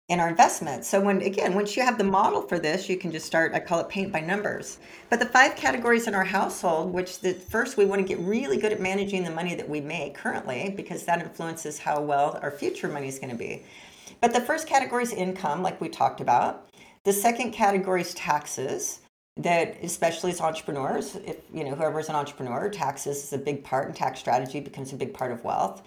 in our investments. So when again, once you have the model for this, you can just start, I call it paint by numbers. But the five categories in our household, which the first we want to get really good at managing the money that we make currently, because that influences how well our future money is going to be. But the first category is income, like we talked about. The second category is taxes that especially as entrepreneurs if you know whoever's an entrepreneur taxes is a big part and tax strategy becomes a big part of wealth.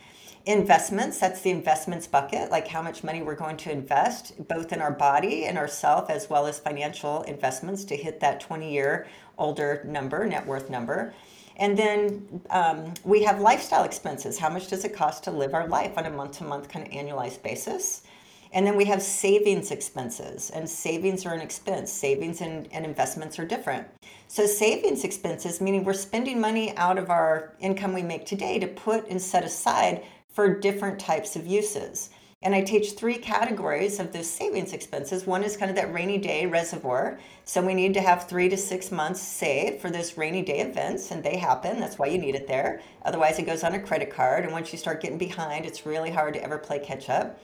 Investments that's the investments bucket like how much money we're going to invest both in our body and ourself as well as financial investments to hit that 20 year older number net worth number. And then um, we have lifestyle expenses. How much does it cost to live our life on a month to month kind of annualized basis and then we have savings expenses, and savings are an expense. Savings and, and investments are different. So, savings expenses, meaning we're spending money out of our income we make today to put and set aside for different types of uses. And I teach three categories of those savings expenses. One is kind of that rainy day reservoir. So we need to have three to six months saved for those rainy day events, and they happen. That's why you need it there. Otherwise, it goes on a credit card. And once you start getting behind, it's really hard to ever play catch up.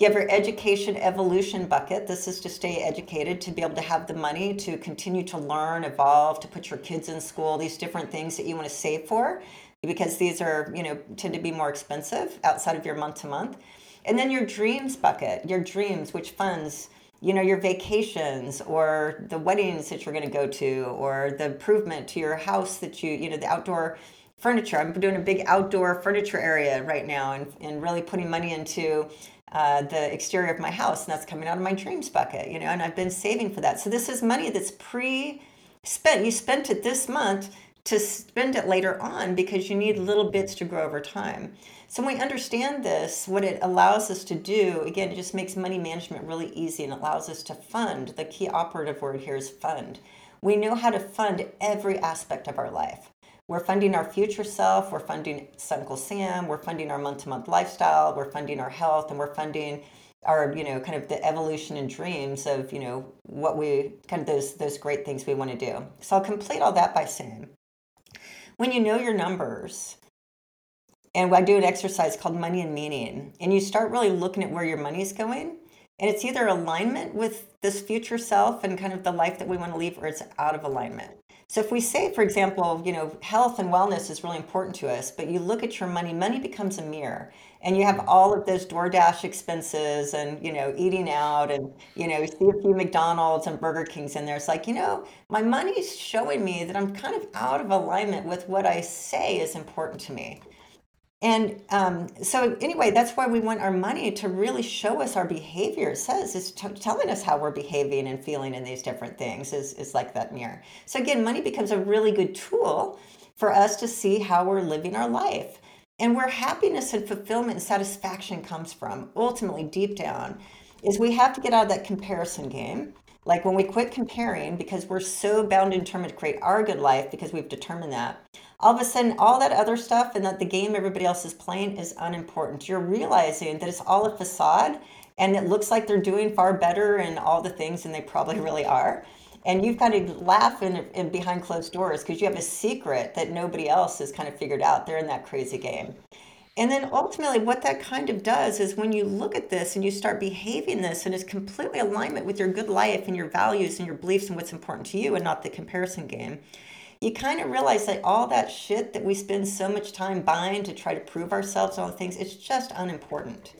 You have your education evolution bucket. This is to stay educated, to be able to have the money to continue to learn, evolve, to put your kids in school, these different things that you want to save for because these are, you know, tend to be more expensive outside of your month to month. And then your dreams bucket, your dreams, which funds, you know, your vacations or the weddings that you're going to go to or the improvement to your house that you, you know, the outdoor furniture. I'm doing a big outdoor furniture area right now and, and really putting money into uh, the exterior of my house. And that's coming out of my dreams bucket, you know, and I've been saving for that. So this is money that's pre spent. You spent it this month to spend it later on because you need little bits to grow over time. So when we understand this, what it allows us to do, again, it just makes money management really easy and allows us to fund. The key operative word here is fund. We know how to fund every aspect of our life. We're funding our future self, we're funding Uncle Sam, we're funding our month-to-month lifestyle, we're funding our health, and we're funding our, you know, kind of the evolution and dreams of, you know, what we kind of those those great things we want to do. So I'll complete all that by saying when you know your numbers, and I do an exercise called money and meaning, and you start really looking at where your money is going, and it's either alignment with this future self and kind of the life that we want to leave, or it's out of alignment. So if we say, for example, you know, health and wellness is really important to us, but you look at your money, money becomes a mirror and you have mm. all of those DoorDash expenses and you know eating out and you know see a few McDonald's and Burger Kings in there. It's like you know my money's showing me that I'm kind of out of alignment with what I say is important to me. And um, so anyway, that's why we want our money to really show us our behavior. It says it's t- telling us how we're behaving and feeling in these different things is, is like that mirror. So again, money becomes a really good tool for us to see how we're living our life and where happiness and fulfillment and satisfaction comes from, ultimately deep down, is we have to get out of that comparison game. Like when we quit comparing because we're so bound and determined to create our good life because we've determined that, all of a sudden all that other stuff and that the game everybody else is playing is unimportant. You're realizing that it's all a facade and it looks like they're doing far better and all the things than they probably really are and you've kind of laugh in, in behind closed doors because you have a secret that nobody else has kind of figured out. They're in that crazy game. And then ultimately, what that kind of does is when you look at this and you start behaving this and it's completely alignment with your good life and your values and your beliefs and what's important to you and not the comparison game, you kind of realize that all that shit that we spend so much time buying to try to prove ourselves the things, it's just unimportant.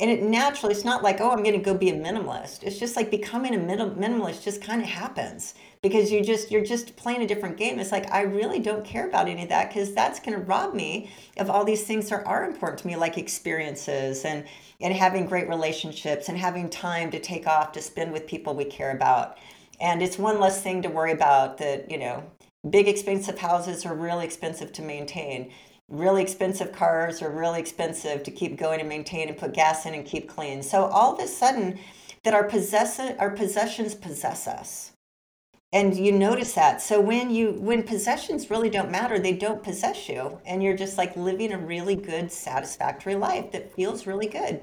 And it naturally it's not like oh i'm going to go be a minimalist. It's just like becoming a minimalist just kind of happens because you just you're just playing a different game. It's like i really don't care about any of that because that's going to rob me of all these things that are important to me like experiences and and having great relationships and having time to take off to spend with people we care about. And it's one less thing to worry about that you know big expensive houses are really expensive to maintain really expensive cars are really expensive to keep going and maintain and put gas in and keep clean. So all of a sudden that our possess our possessions possess us. And you notice that. So when you when possessions really don't matter, they don't possess you and you're just like living a really good satisfactory life that feels really good.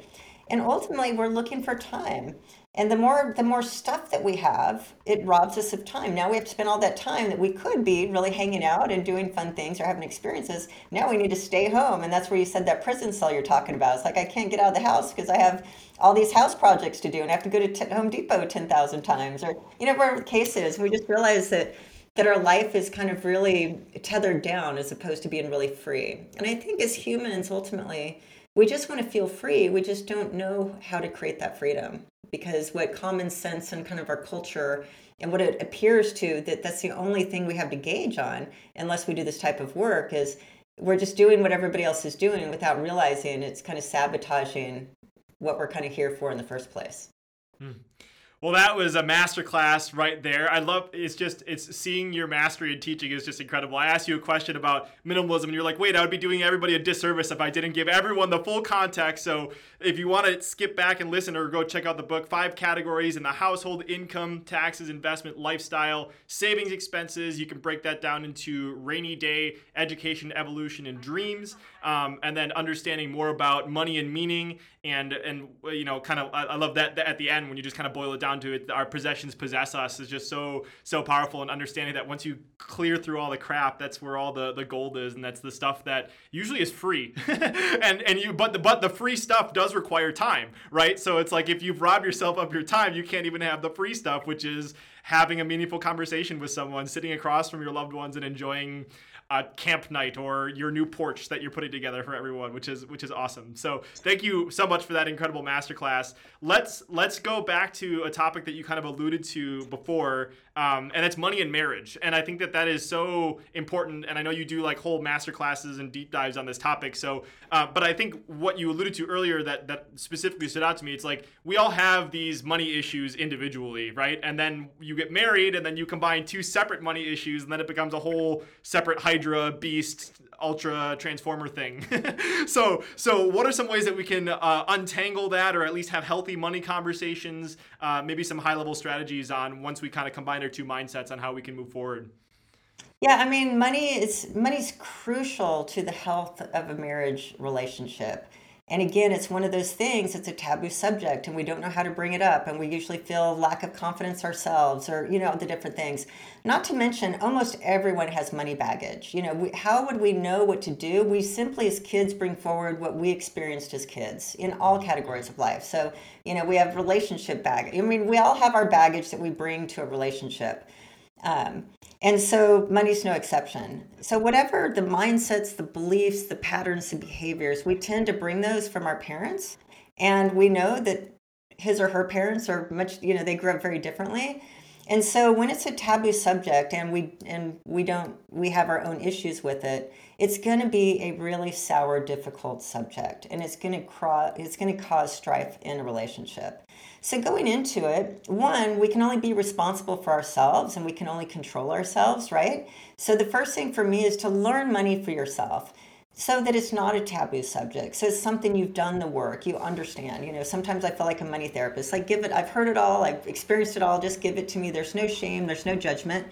And ultimately we're looking for time and the more the more stuff that we have it robs us of time. Now we have to spend all that time that we could be really hanging out and doing fun things or having experiences. Now we need to stay home and that's where you said that prison cell you're talking about. It's like i can't get out of the house because i have all these house projects to do and i have to go to t- home depot 10000 times or you know whatever the case is. We just realize that that our life is kind of really tethered down as opposed to being really free. And i think as humans ultimately we just want to feel free. We just don't know how to create that freedom because what common sense and kind of our culture and what it appears to that that's the only thing we have to gauge on unless we do this type of work is we're just doing what everybody else is doing without realizing it's kind of sabotaging what we're kind of here for in the first place. Hmm. Well, that was a masterclass right there. I love it's just it's seeing your mastery in teaching is just incredible. I asked you a question about minimalism and you're like, "Wait, I would be doing everybody a disservice if I didn't give everyone the full context." So, if you want to skip back and listen or go check out the book, five categories in the household income, taxes, investment, lifestyle, savings, expenses. You can break that down into rainy day, education, evolution, and dreams. Um, and then understanding more about money and meaning and and you know kind of I, I love that, that at the end when you just kind of boil it down to it our possessions possess us is just so so powerful and understanding that once you clear through all the crap that's where all the the gold is and that's the stuff that usually is free. And and you but the but the free stuff does require time right? So it's like if you've robbed yourself of your time you can't even have the free stuff which is having a meaningful conversation with someone sitting across from your loved ones and enjoying a camp night or your new porch that you're putting together for everyone, which is which is awesome. So thank you so much for that incredible masterclass. Let's let's go back to a topic that you kind of alluded to before, um, and it's money and marriage. And I think that that is so important. And I know you do like whole masterclasses and deep dives on this topic. So, uh, but I think what you alluded to earlier that that specifically stood out to me. It's like we all have these money issues individually, right? And then you get married, and then you combine two separate money issues, and then it becomes a whole separate Hydra Beast Ultra Transformer thing. so, so what are some ways that we can uh, untangle that, or at least have healthy money conversations? Uh, maybe some high level strategies on once we kind of combine our two mindsets on how we can move forward. Yeah, I mean, money is money's crucial to the health of a marriage relationship. And again, it's one of those things, it's a taboo subject and we don't know how to bring it up. And we usually feel lack of confidence ourselves or, you know, the different things. Not to mention, almost everyone has money baggage. You know, we, how would we know what to do? We simply, as kids, bring forward what we experienced as kids in all categories of life. So, you know, we have relationship baggage. I mean, we all have our baggage that we bring to a relationship. Um, and so money's no exception. So, whatever the mindsets, the beliefs, the patterns, the behaviors, we tend to bring those from our parents. And we know that his or her parents are much, you know, they grew up very differently. And so when it's a taboo subject and we and we don't we have our own issues with it, it's going to be a really sour, difficult subject, and it's going to cause it's going to cause strife in a relationship. So going into it, one, we can only be responsible for ourselves, and we can only control ourselves, right? So the first thing for me is to learn money for yourself so that it's not a taboo subject. So it's something you've done the work, you understand. You know, sometimes I feel like a money therapist. Like, give it, I've heard it all, I've experienced it all, just give it to me. There's no shame, there's no judgment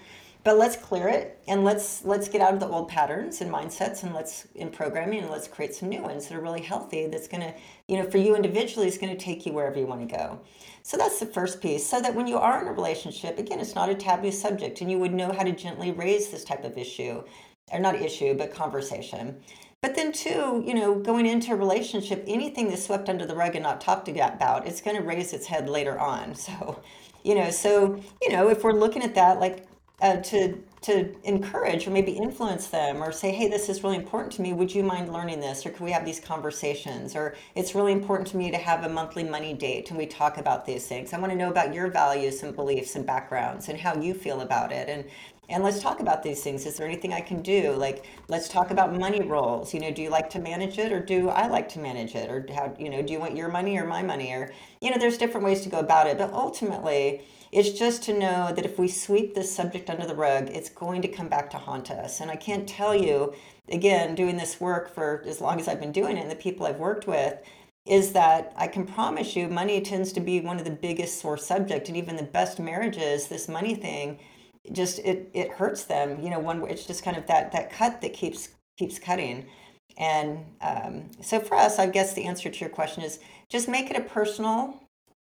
but let's clear it and let's let's get out of the old patterns and mindsets and let's in programming and let's create some new ones that are really healthy that's going to you know for you individually is going to take you wherever you want to go. So that's the first piece so that when you are in a relationship again it's not a taboo subject and you would know how to gently raise this type of issue or not issue but conversation. But then two you know going into a relationship anything that's swept under the rug and not talked about it's going to raise its head later on. So you know so you know if we're looking at that like uh, to to encourage or maybe influence them or say hey this is really important to me. Would you mind learning this? Or can we have these conversations? Or it's really important to me to have a monthly money date and we talk about these things. I want to know about your values and beliefs and backgrounds and how you feel about it. And and let's talk about these things. Is there anything i can do? Like let's talk about money roles you know do you like to manage it or do i like to manage it? Or how you know do you want your money or my money? Or you know there's different ways to go about it. But ultimately it's just to know that if we sweep this subject under the rug, it's going to come back to haunt us. And I can't tell you, again, doing this work for as long as I've been doing it and the people I've worked with, is that I can promise you money tends to be one of the biggest sore subject. And even the best marriages, this money thing, just it it hurts them. You know, one it's just kind of that that cut that keeps keeps cutting. And um, so for us, I guess the answer to your question is just make it a personal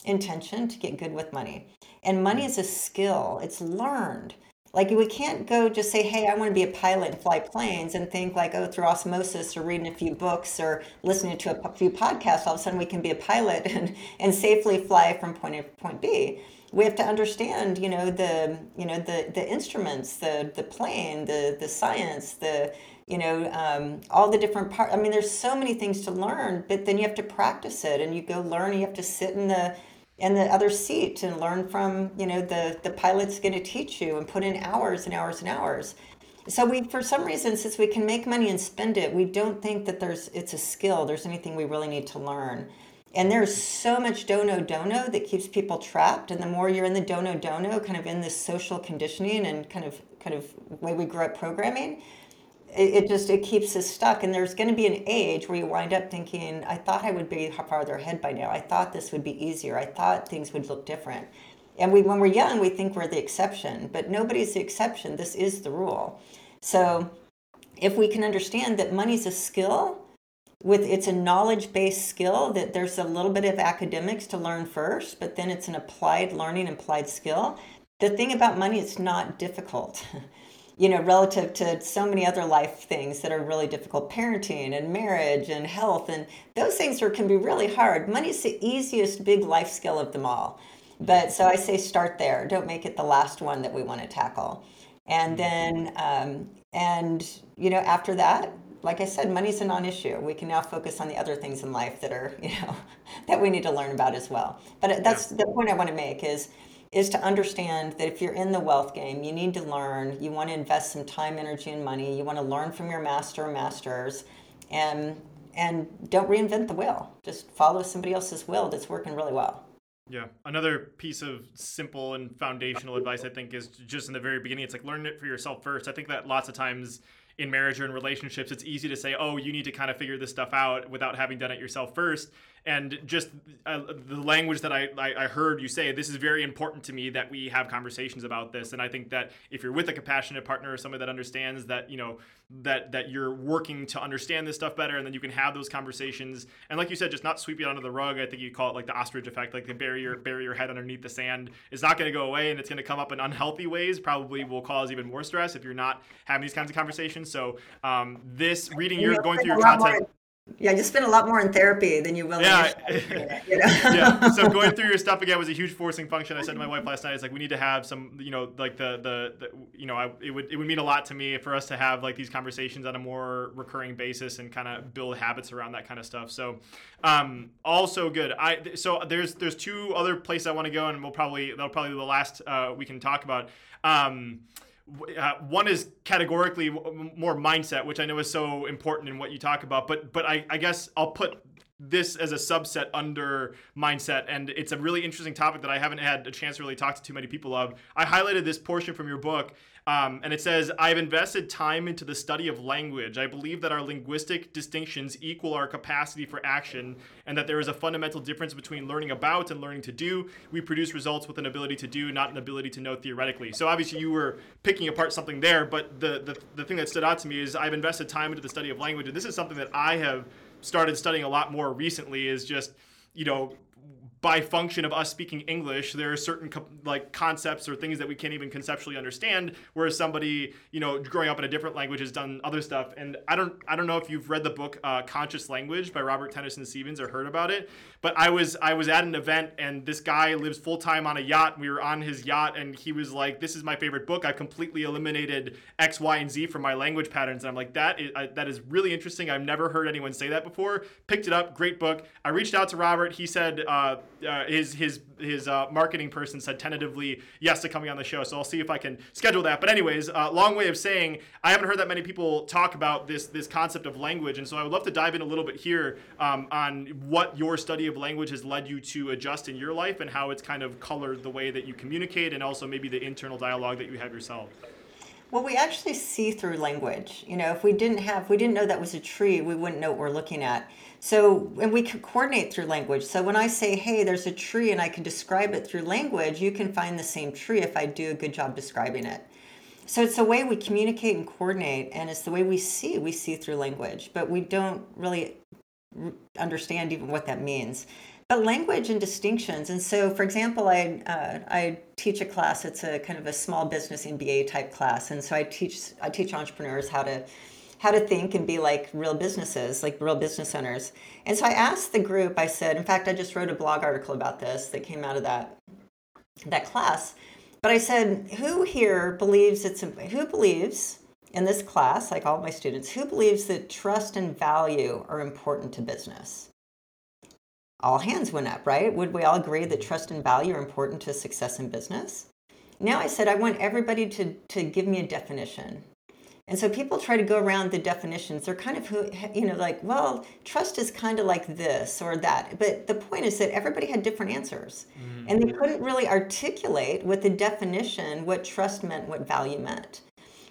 intention to get good with money. And money is a skill, it's learned. Like we can't go just say, "Hey, I want to be a pilot and fly planes," and think like, "Oh, through osmosis or reading a few books or listening to a few podcasts, all of a sudden we can be a pilot and and safely fly from point A to point B." We have to understand, you know, the you know the the instruments, the the plane, the the science, the you know um, all the different parts. I mean, there's so many things to learn, but then you have to practice it, and you go learn. You have to sit in the in the other seat and learn from you know the the pilot's going to teach you and put in hours and hours and hours so we for some reason since we can make money and spend it we don't think that there's it's a skill there's anything we really need to learn And there's so much dono dono that keeps people trapped. And the more you're in the dono dono, kind of in this social conditioning and kind of kind of way we grew up programming, it, it just it keeps us stuck. And there's going to be an age where you wind up thinking, I thought I would be farther ahead by now. I thought this would be easier. I thought things would look different. And we, when we're young, we think we're the exception, but nobody's the exception. This is the rule. So if we can understand that money's a skill with it's a knowledge based skill that there's a little bit of academics to learn first but then it's an applied learning applied skill. The thing about money it's not difficult you know relative to so many other life things that are really difficult parenting and marriage and health and those things are can be really hard. Money's the easiest big life skill of them all. But so i say start there. Don't make it the last one that we want to tackle. And mm-hmm. then um, and you know after that like I said, money's a non-issue. We can now focus on the other things in life that are, you know, that we need to learn about as well. But that's yeah. the point I want to make is is to understand that if you're in the wealth game, you need to learn. You want to invest some time, energy, and money. You want to learn from your master or masters, and and don't reinvent the wheel. Just follow somebody else's will that's working really well. Yeah. Another piece of simple and foundational advice I think is just in the very beginning. It's like learn it for yourself first. I think that lots of times in marriage or in relationships, it's easy to say, oh, you need to kind of figure this stuff out without having done it yourself first and just uh, the language that I, I, I heard you say this is very important to me that we have conversations about this. And i think that if you're with a compassionate partner or somebody that understands that you know that that you're working to understand this stuff better and then you can have those conversations. And like you said just not sweep it under the rug. I think you call it like the ostrich effect like the bury your bury your head underneath the sand. Is not going to go away and it's going to come up in unhealthy ways probably will cause even more stress if you're not having these kinds of conversations. So um, this reading you're going through your content yeah, you spend a lot more in therapy than you will. Yeah, you know? yeah. So going through your stuff again was a huge forcing function. I said to my wife last night, "It's like we need to have some, you know, like the the, the you know, I, it would it would mean a lot to me for us to have like these conversations on a more recurring basis and kind of build habits around that kind of stuff." So, um, also good. I so there's there's two other places I want to go, and we'll probably that'll probably be the last uh, we can talk about. Um, uh, one is categorically more mindset, which I know is so important in what you talk about. But but I, I guess I'll put this as a subset under mindset and it's a really interesting topic that i haven't had a chance to really talk to too many people of i highlighted this portion from your book um, and it says, I've invested time into the study of language. I believe that our linguistic distinctions equal our capacity for action, and that there is a fundamental difference between learning about and learning to do. We produce results with an ability to do, not an ability to know theoretically. So obviously, you were picking apart something there, but the, the, the thing that stood out to me is I've invested time into the study of language, and this is something that I have started studying a lot more recently, is just, you know, by function of us speaking English, there are certain co- like concepts or things that we can't even conceptually understand. Whereas somebody, you know, growing up in a different language has done other stuff. And I don't, I don't know if you've read the book uh, Conscious Language by Robert Tennyson Stevens or heard about it. But I was, I was at an event and this guy lives full time on a yacht. We were on his yacht and he was like, "This is my favorite book. I've completely eliminated X, Y, and Z from my language patterns." And I'm like, "That is, I, that is really interesting. I've never heard anyone say that before." Picked it up, great book. I reached out to Robert. He said. Uh, uh, his his his uh, marketing person said tentatively yes to coming on the show. So I'll see if I can schedule that. But anyways, uh, long way of saying I haven't heard that many people talk about this this concept of language, and so I would love to dive in a little bit here um, on what your study of language has led you to adjust in your life and how it's kind of colored the way that you communicate and also maybe the internal dialogue that you have yourself. Well, we actually see through language. You know, if we didn't have, we didn't know that was a tree, we wouldn't know what we're looking at. So, and we can coordinate through language. So when I say, hey, there's a tree and I can describe it through language, you can find the same tree if I do a good job describing it. So it's the way we communicate and coordinate, and it's the way we see. We see through language, but we don't really understand even what that means. But language and distinctions, and so for example, I uh, I teach a class. It's a kind of a small business MBA type class, and so I teach I teach entrepreneurs how to how to think and be like real businesses, like real business owners. And so I asked the group, I said, in fact, I just wrote a blog article about this that came out of that that class. But I said, who here believes it's who believes in this class, like all my students, who believes that trust and value are important to business? All hands went up, right? Would we all agree that trust and value are important to success in business? Now I said I want everybody to, to give me a definition And so people try to go around the definitions. They're kind of, you know, like, well, trust is kind of like this or that. But the point is that everybody had different answers. Mm-hmm. And they couldn't really articulate with the definition what trust meant, what value meant.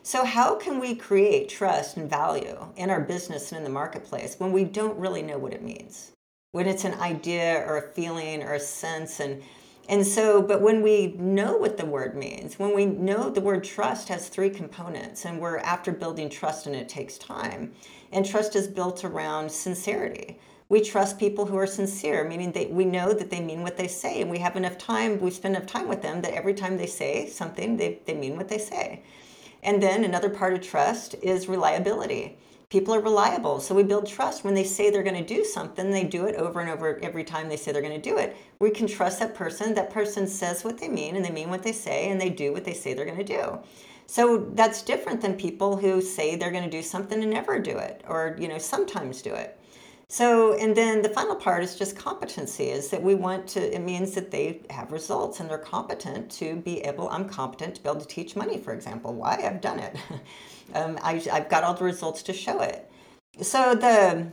So, how can we create trust and value in our business and in the marketplace when we don't really know what it means? When it's an idea or a feeling or a sense and and so, but when we know what the word means, when we know the word trust has three components, and we're after building trust and it takes time, and trust is built around sincerity. We trust people who are sincere, meaning that we know that they mean what they say, and we have enough time, we spend enough time with them that every time they say something, they, they mean what they say. And then another part of trust is reliability people are reliable. So we build trust when they say they're going to do something, they do it over and over every time they say they're going to do it. We can trust that person. That person says what they mean and they mean what they say and they do what they say they're going to do. So that's different than people who say they're going to do something and never do it or, you know, sometimes do it. So, and then the final part is just competency is that we want to, it means that they have results and they're competent to be able, I'm competent to be able to teach money, for example. Why? I've done it. um, I, I've got all the results to show it. So the,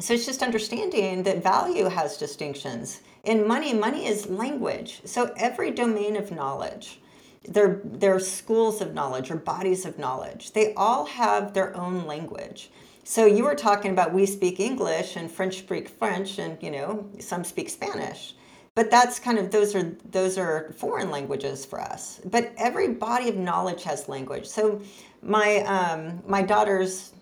so it's just understanding that value has distinctions. In money, money is language. So every domain of knowledge, they're, they're schools of knowledge or bodies of knowledge. They all have their own language. So you were talking about we speak English and French speak French and you know some speak Spanish. But that's kind of those are those are foreign languages for us. But every body of knowledge has language. So my um, my daughter's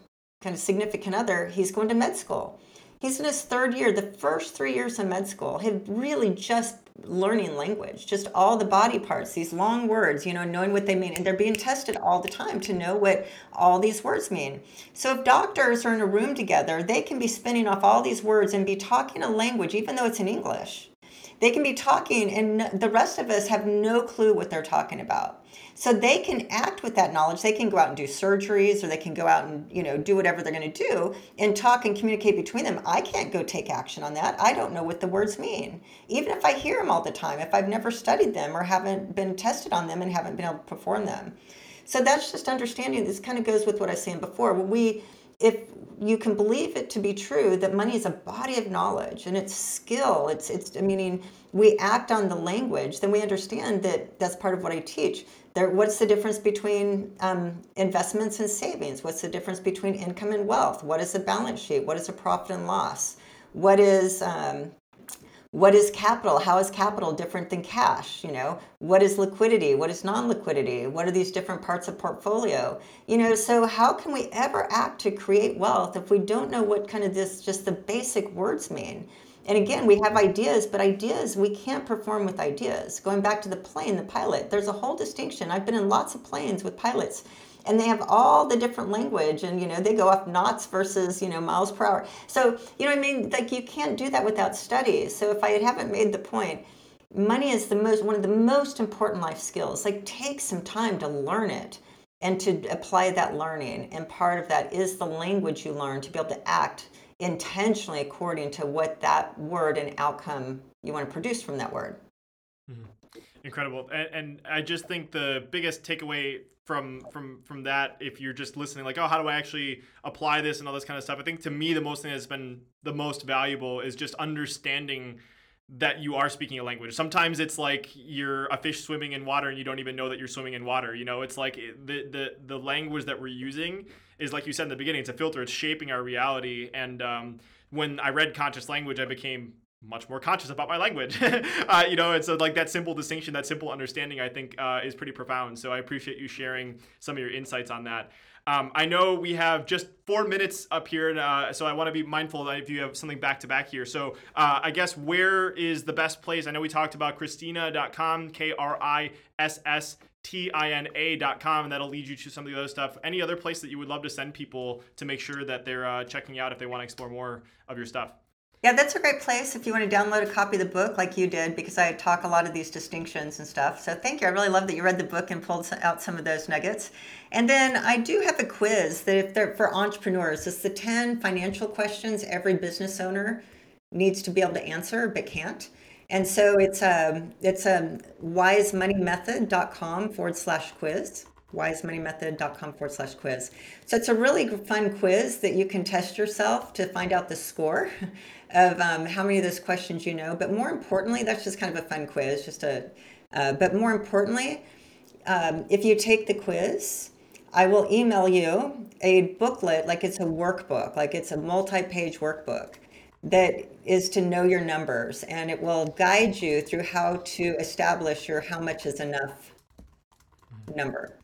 kind of significant other, he's going to med school. He's in his third year. The first three years of med school had really just learning language, just all the body parts, these long words, you know, knowing what they mean. And they're being tested all the time to know what all these words mean. So if doctors are in a room together, they can be spinning off all these words and be talking a language, even though it's in English. They can be talking, and the rest of us have no clue what they're talking about. So they can act with that knowledge. They can go out and do surgeries or they can go out and, you know, do whatever they're going to do and talk and communicate between them. I can't go take action on that. I don't know what the words mean. Even if I hear them all the time, if I've never studied them or haven't been tested on them and haven't been able to perform them. So that's just understanding. This kind of goes with what I was saying before. When we if you can believe it to be true that money is a body of knowledge and it's skill it's it's meaning we act on the language then we understand that that's part of what i teach there, what's the difference between um, investments and savings? What's the difference between income and wealth? What is a balance sheet? What is a profit and loss? What is um, what is capital? How is capital different than cash? You know, what is liquidity? What is non-liquidity? What are these different parts of portfolio? You know, so how can we ever act to create wealth if we don't know what kind of this just the basic words mean? And again, we have ideas, but ideas, we can't perform with ideas. Going back to the plane, the pilot, there's a whole distinction. I've been in lots of planes with pilots and they have all the different language and you know they go up knots versus you know miles per hour. So you know i mean? Like you can't do that without studies so if i haven't made the point money is the most one of the most important life skills. Like take some time to learn it and to apply that learning. And part of that is the language you learn to be able to act intentionally according to what that word and outcome you want to produce from that word. Mm-hmm. Incredible, and, and I just think the biggest takeaway from from from that, if you're just listening, like, oh, how do I actually apply this and all this kind of stuff? I think to me, the most thing that's been the most valuable is just understanding that you are speaking a language. Sometimes it's like you're a fish swimming in water and you don't even know that you're swimming in water. You know, it's like the the the language that we're using is like you said in the beginning. It's a filter. It's shaping our reality. And um, when I read conscious language, I became much more conscious about my language. uh, you know, it's so like that simple distinction, that simple understanding, I think uh, is pretty profound. So I appreciate you sharing some of your insights on that. Um, I know we have just four minutes up here, uh, so I want to be mindful that if you have something back to back here. So uh, I guess where is the best place? I know we talked about Krisstina.com, K R I S S T I N A.com, and that'll lead you to some of the other stuff. Any other place that you would love to send people to make sure that they're uh, checking out if they want to explore more of your stuff? Yeah, that's a great place if you want to download a copy of the book like you did, because I talk a lot of these distinctions and stuff. So thank you. I really love that you read the book and pulled out some of those nuggets. And then I do have a quiz that if they're for entrepreneurs, it's the 10 financial questions every business owner needs to be able to answer but can't. And so it's a um, it's a wisemoneymethod.com forward slash quiz. wisemoneymethod.com forward slash quiz. So it's a really fun quiz that you can test yourself to find out the score of um, how many of those questions you know. But more importantly, that's just kind of a fun quiz, just a. Uh, but more importantly, um, if you take the quiz, I will email you a booklet, like it's a workbook, like it's a multi-page workbook that is to know your numbers, and it will guide you through how to establish your how much is enough number.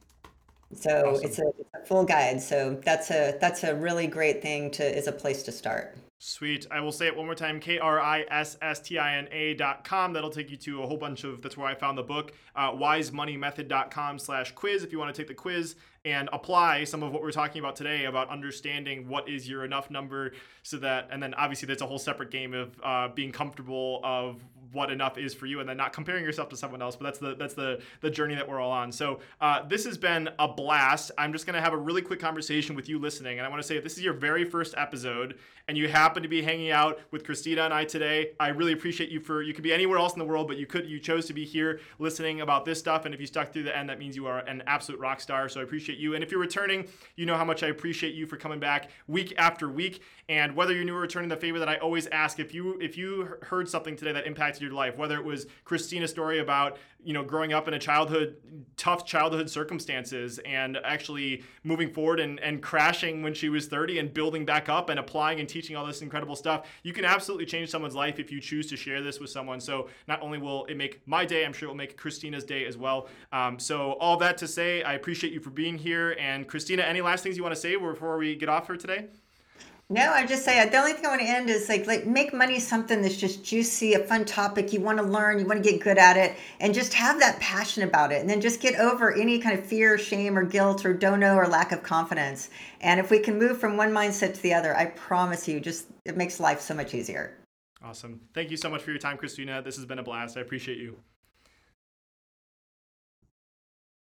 So awesome. it's, a, it's a full guide. So that's a that's a really great thing to is a place to start. Sweet. I will say it one more time K R I S S T I N A dot com. That'll take you to a whole bunch of, that's where I found the book. Uh, wisemoneymethod.com slash quiz if you want to take the quiz and apply some of what we're talking about today about understanding what is your enough number so that, and then obviously that's a whole separate game of uh, being comfortable of what enough is for you and then not comparing yourself to someone else but that's the that's the the journey that we're all on. So uh, this has been a blast. I'm just going to have a really quick conversation with you listening and i want to say if this is your very first episode and you happen to be hanging out with krisstina and i today i really appreciate you for you could be anywhere else in the world but you could you chose to be here listening about this stuff and if you stuck through the end that means you are an absolute rock star so i appreciate you. And if you're returning you know how much i appreciate you for coming back week after week and whether you're new or returning the favor that i always ask if you if you heard something today that impacted your life, whether it was Krisstina's story about, you know, growing up in a childhood, tough childhood circumstances and actually moving forward and, and crashing when she was 30 and building back up and applying and teaching all this incredible stuff. You can absolutely change someone's life if you choose to share this with someone. So not only will it make my day, I'm sure it will make Krisstina's day as well. Um, so all that to say, I appreciate you for being here. And Krisstina, any last things you want to say before we get off for today? No, I just say the only thing I want to end is like like make money something that's just juicy, a fun topic you want to learn, you want to get good at it, and just have that passion about it, and then just get over any kind of fear, shame, or guilt, or don't know, or lack of confidence. And if we can move from one mindset to the other, I promise you, just it makes life so much easier. Awesome. Thank you so much for your time, Krisstina. This has been a blast. I appreciate you.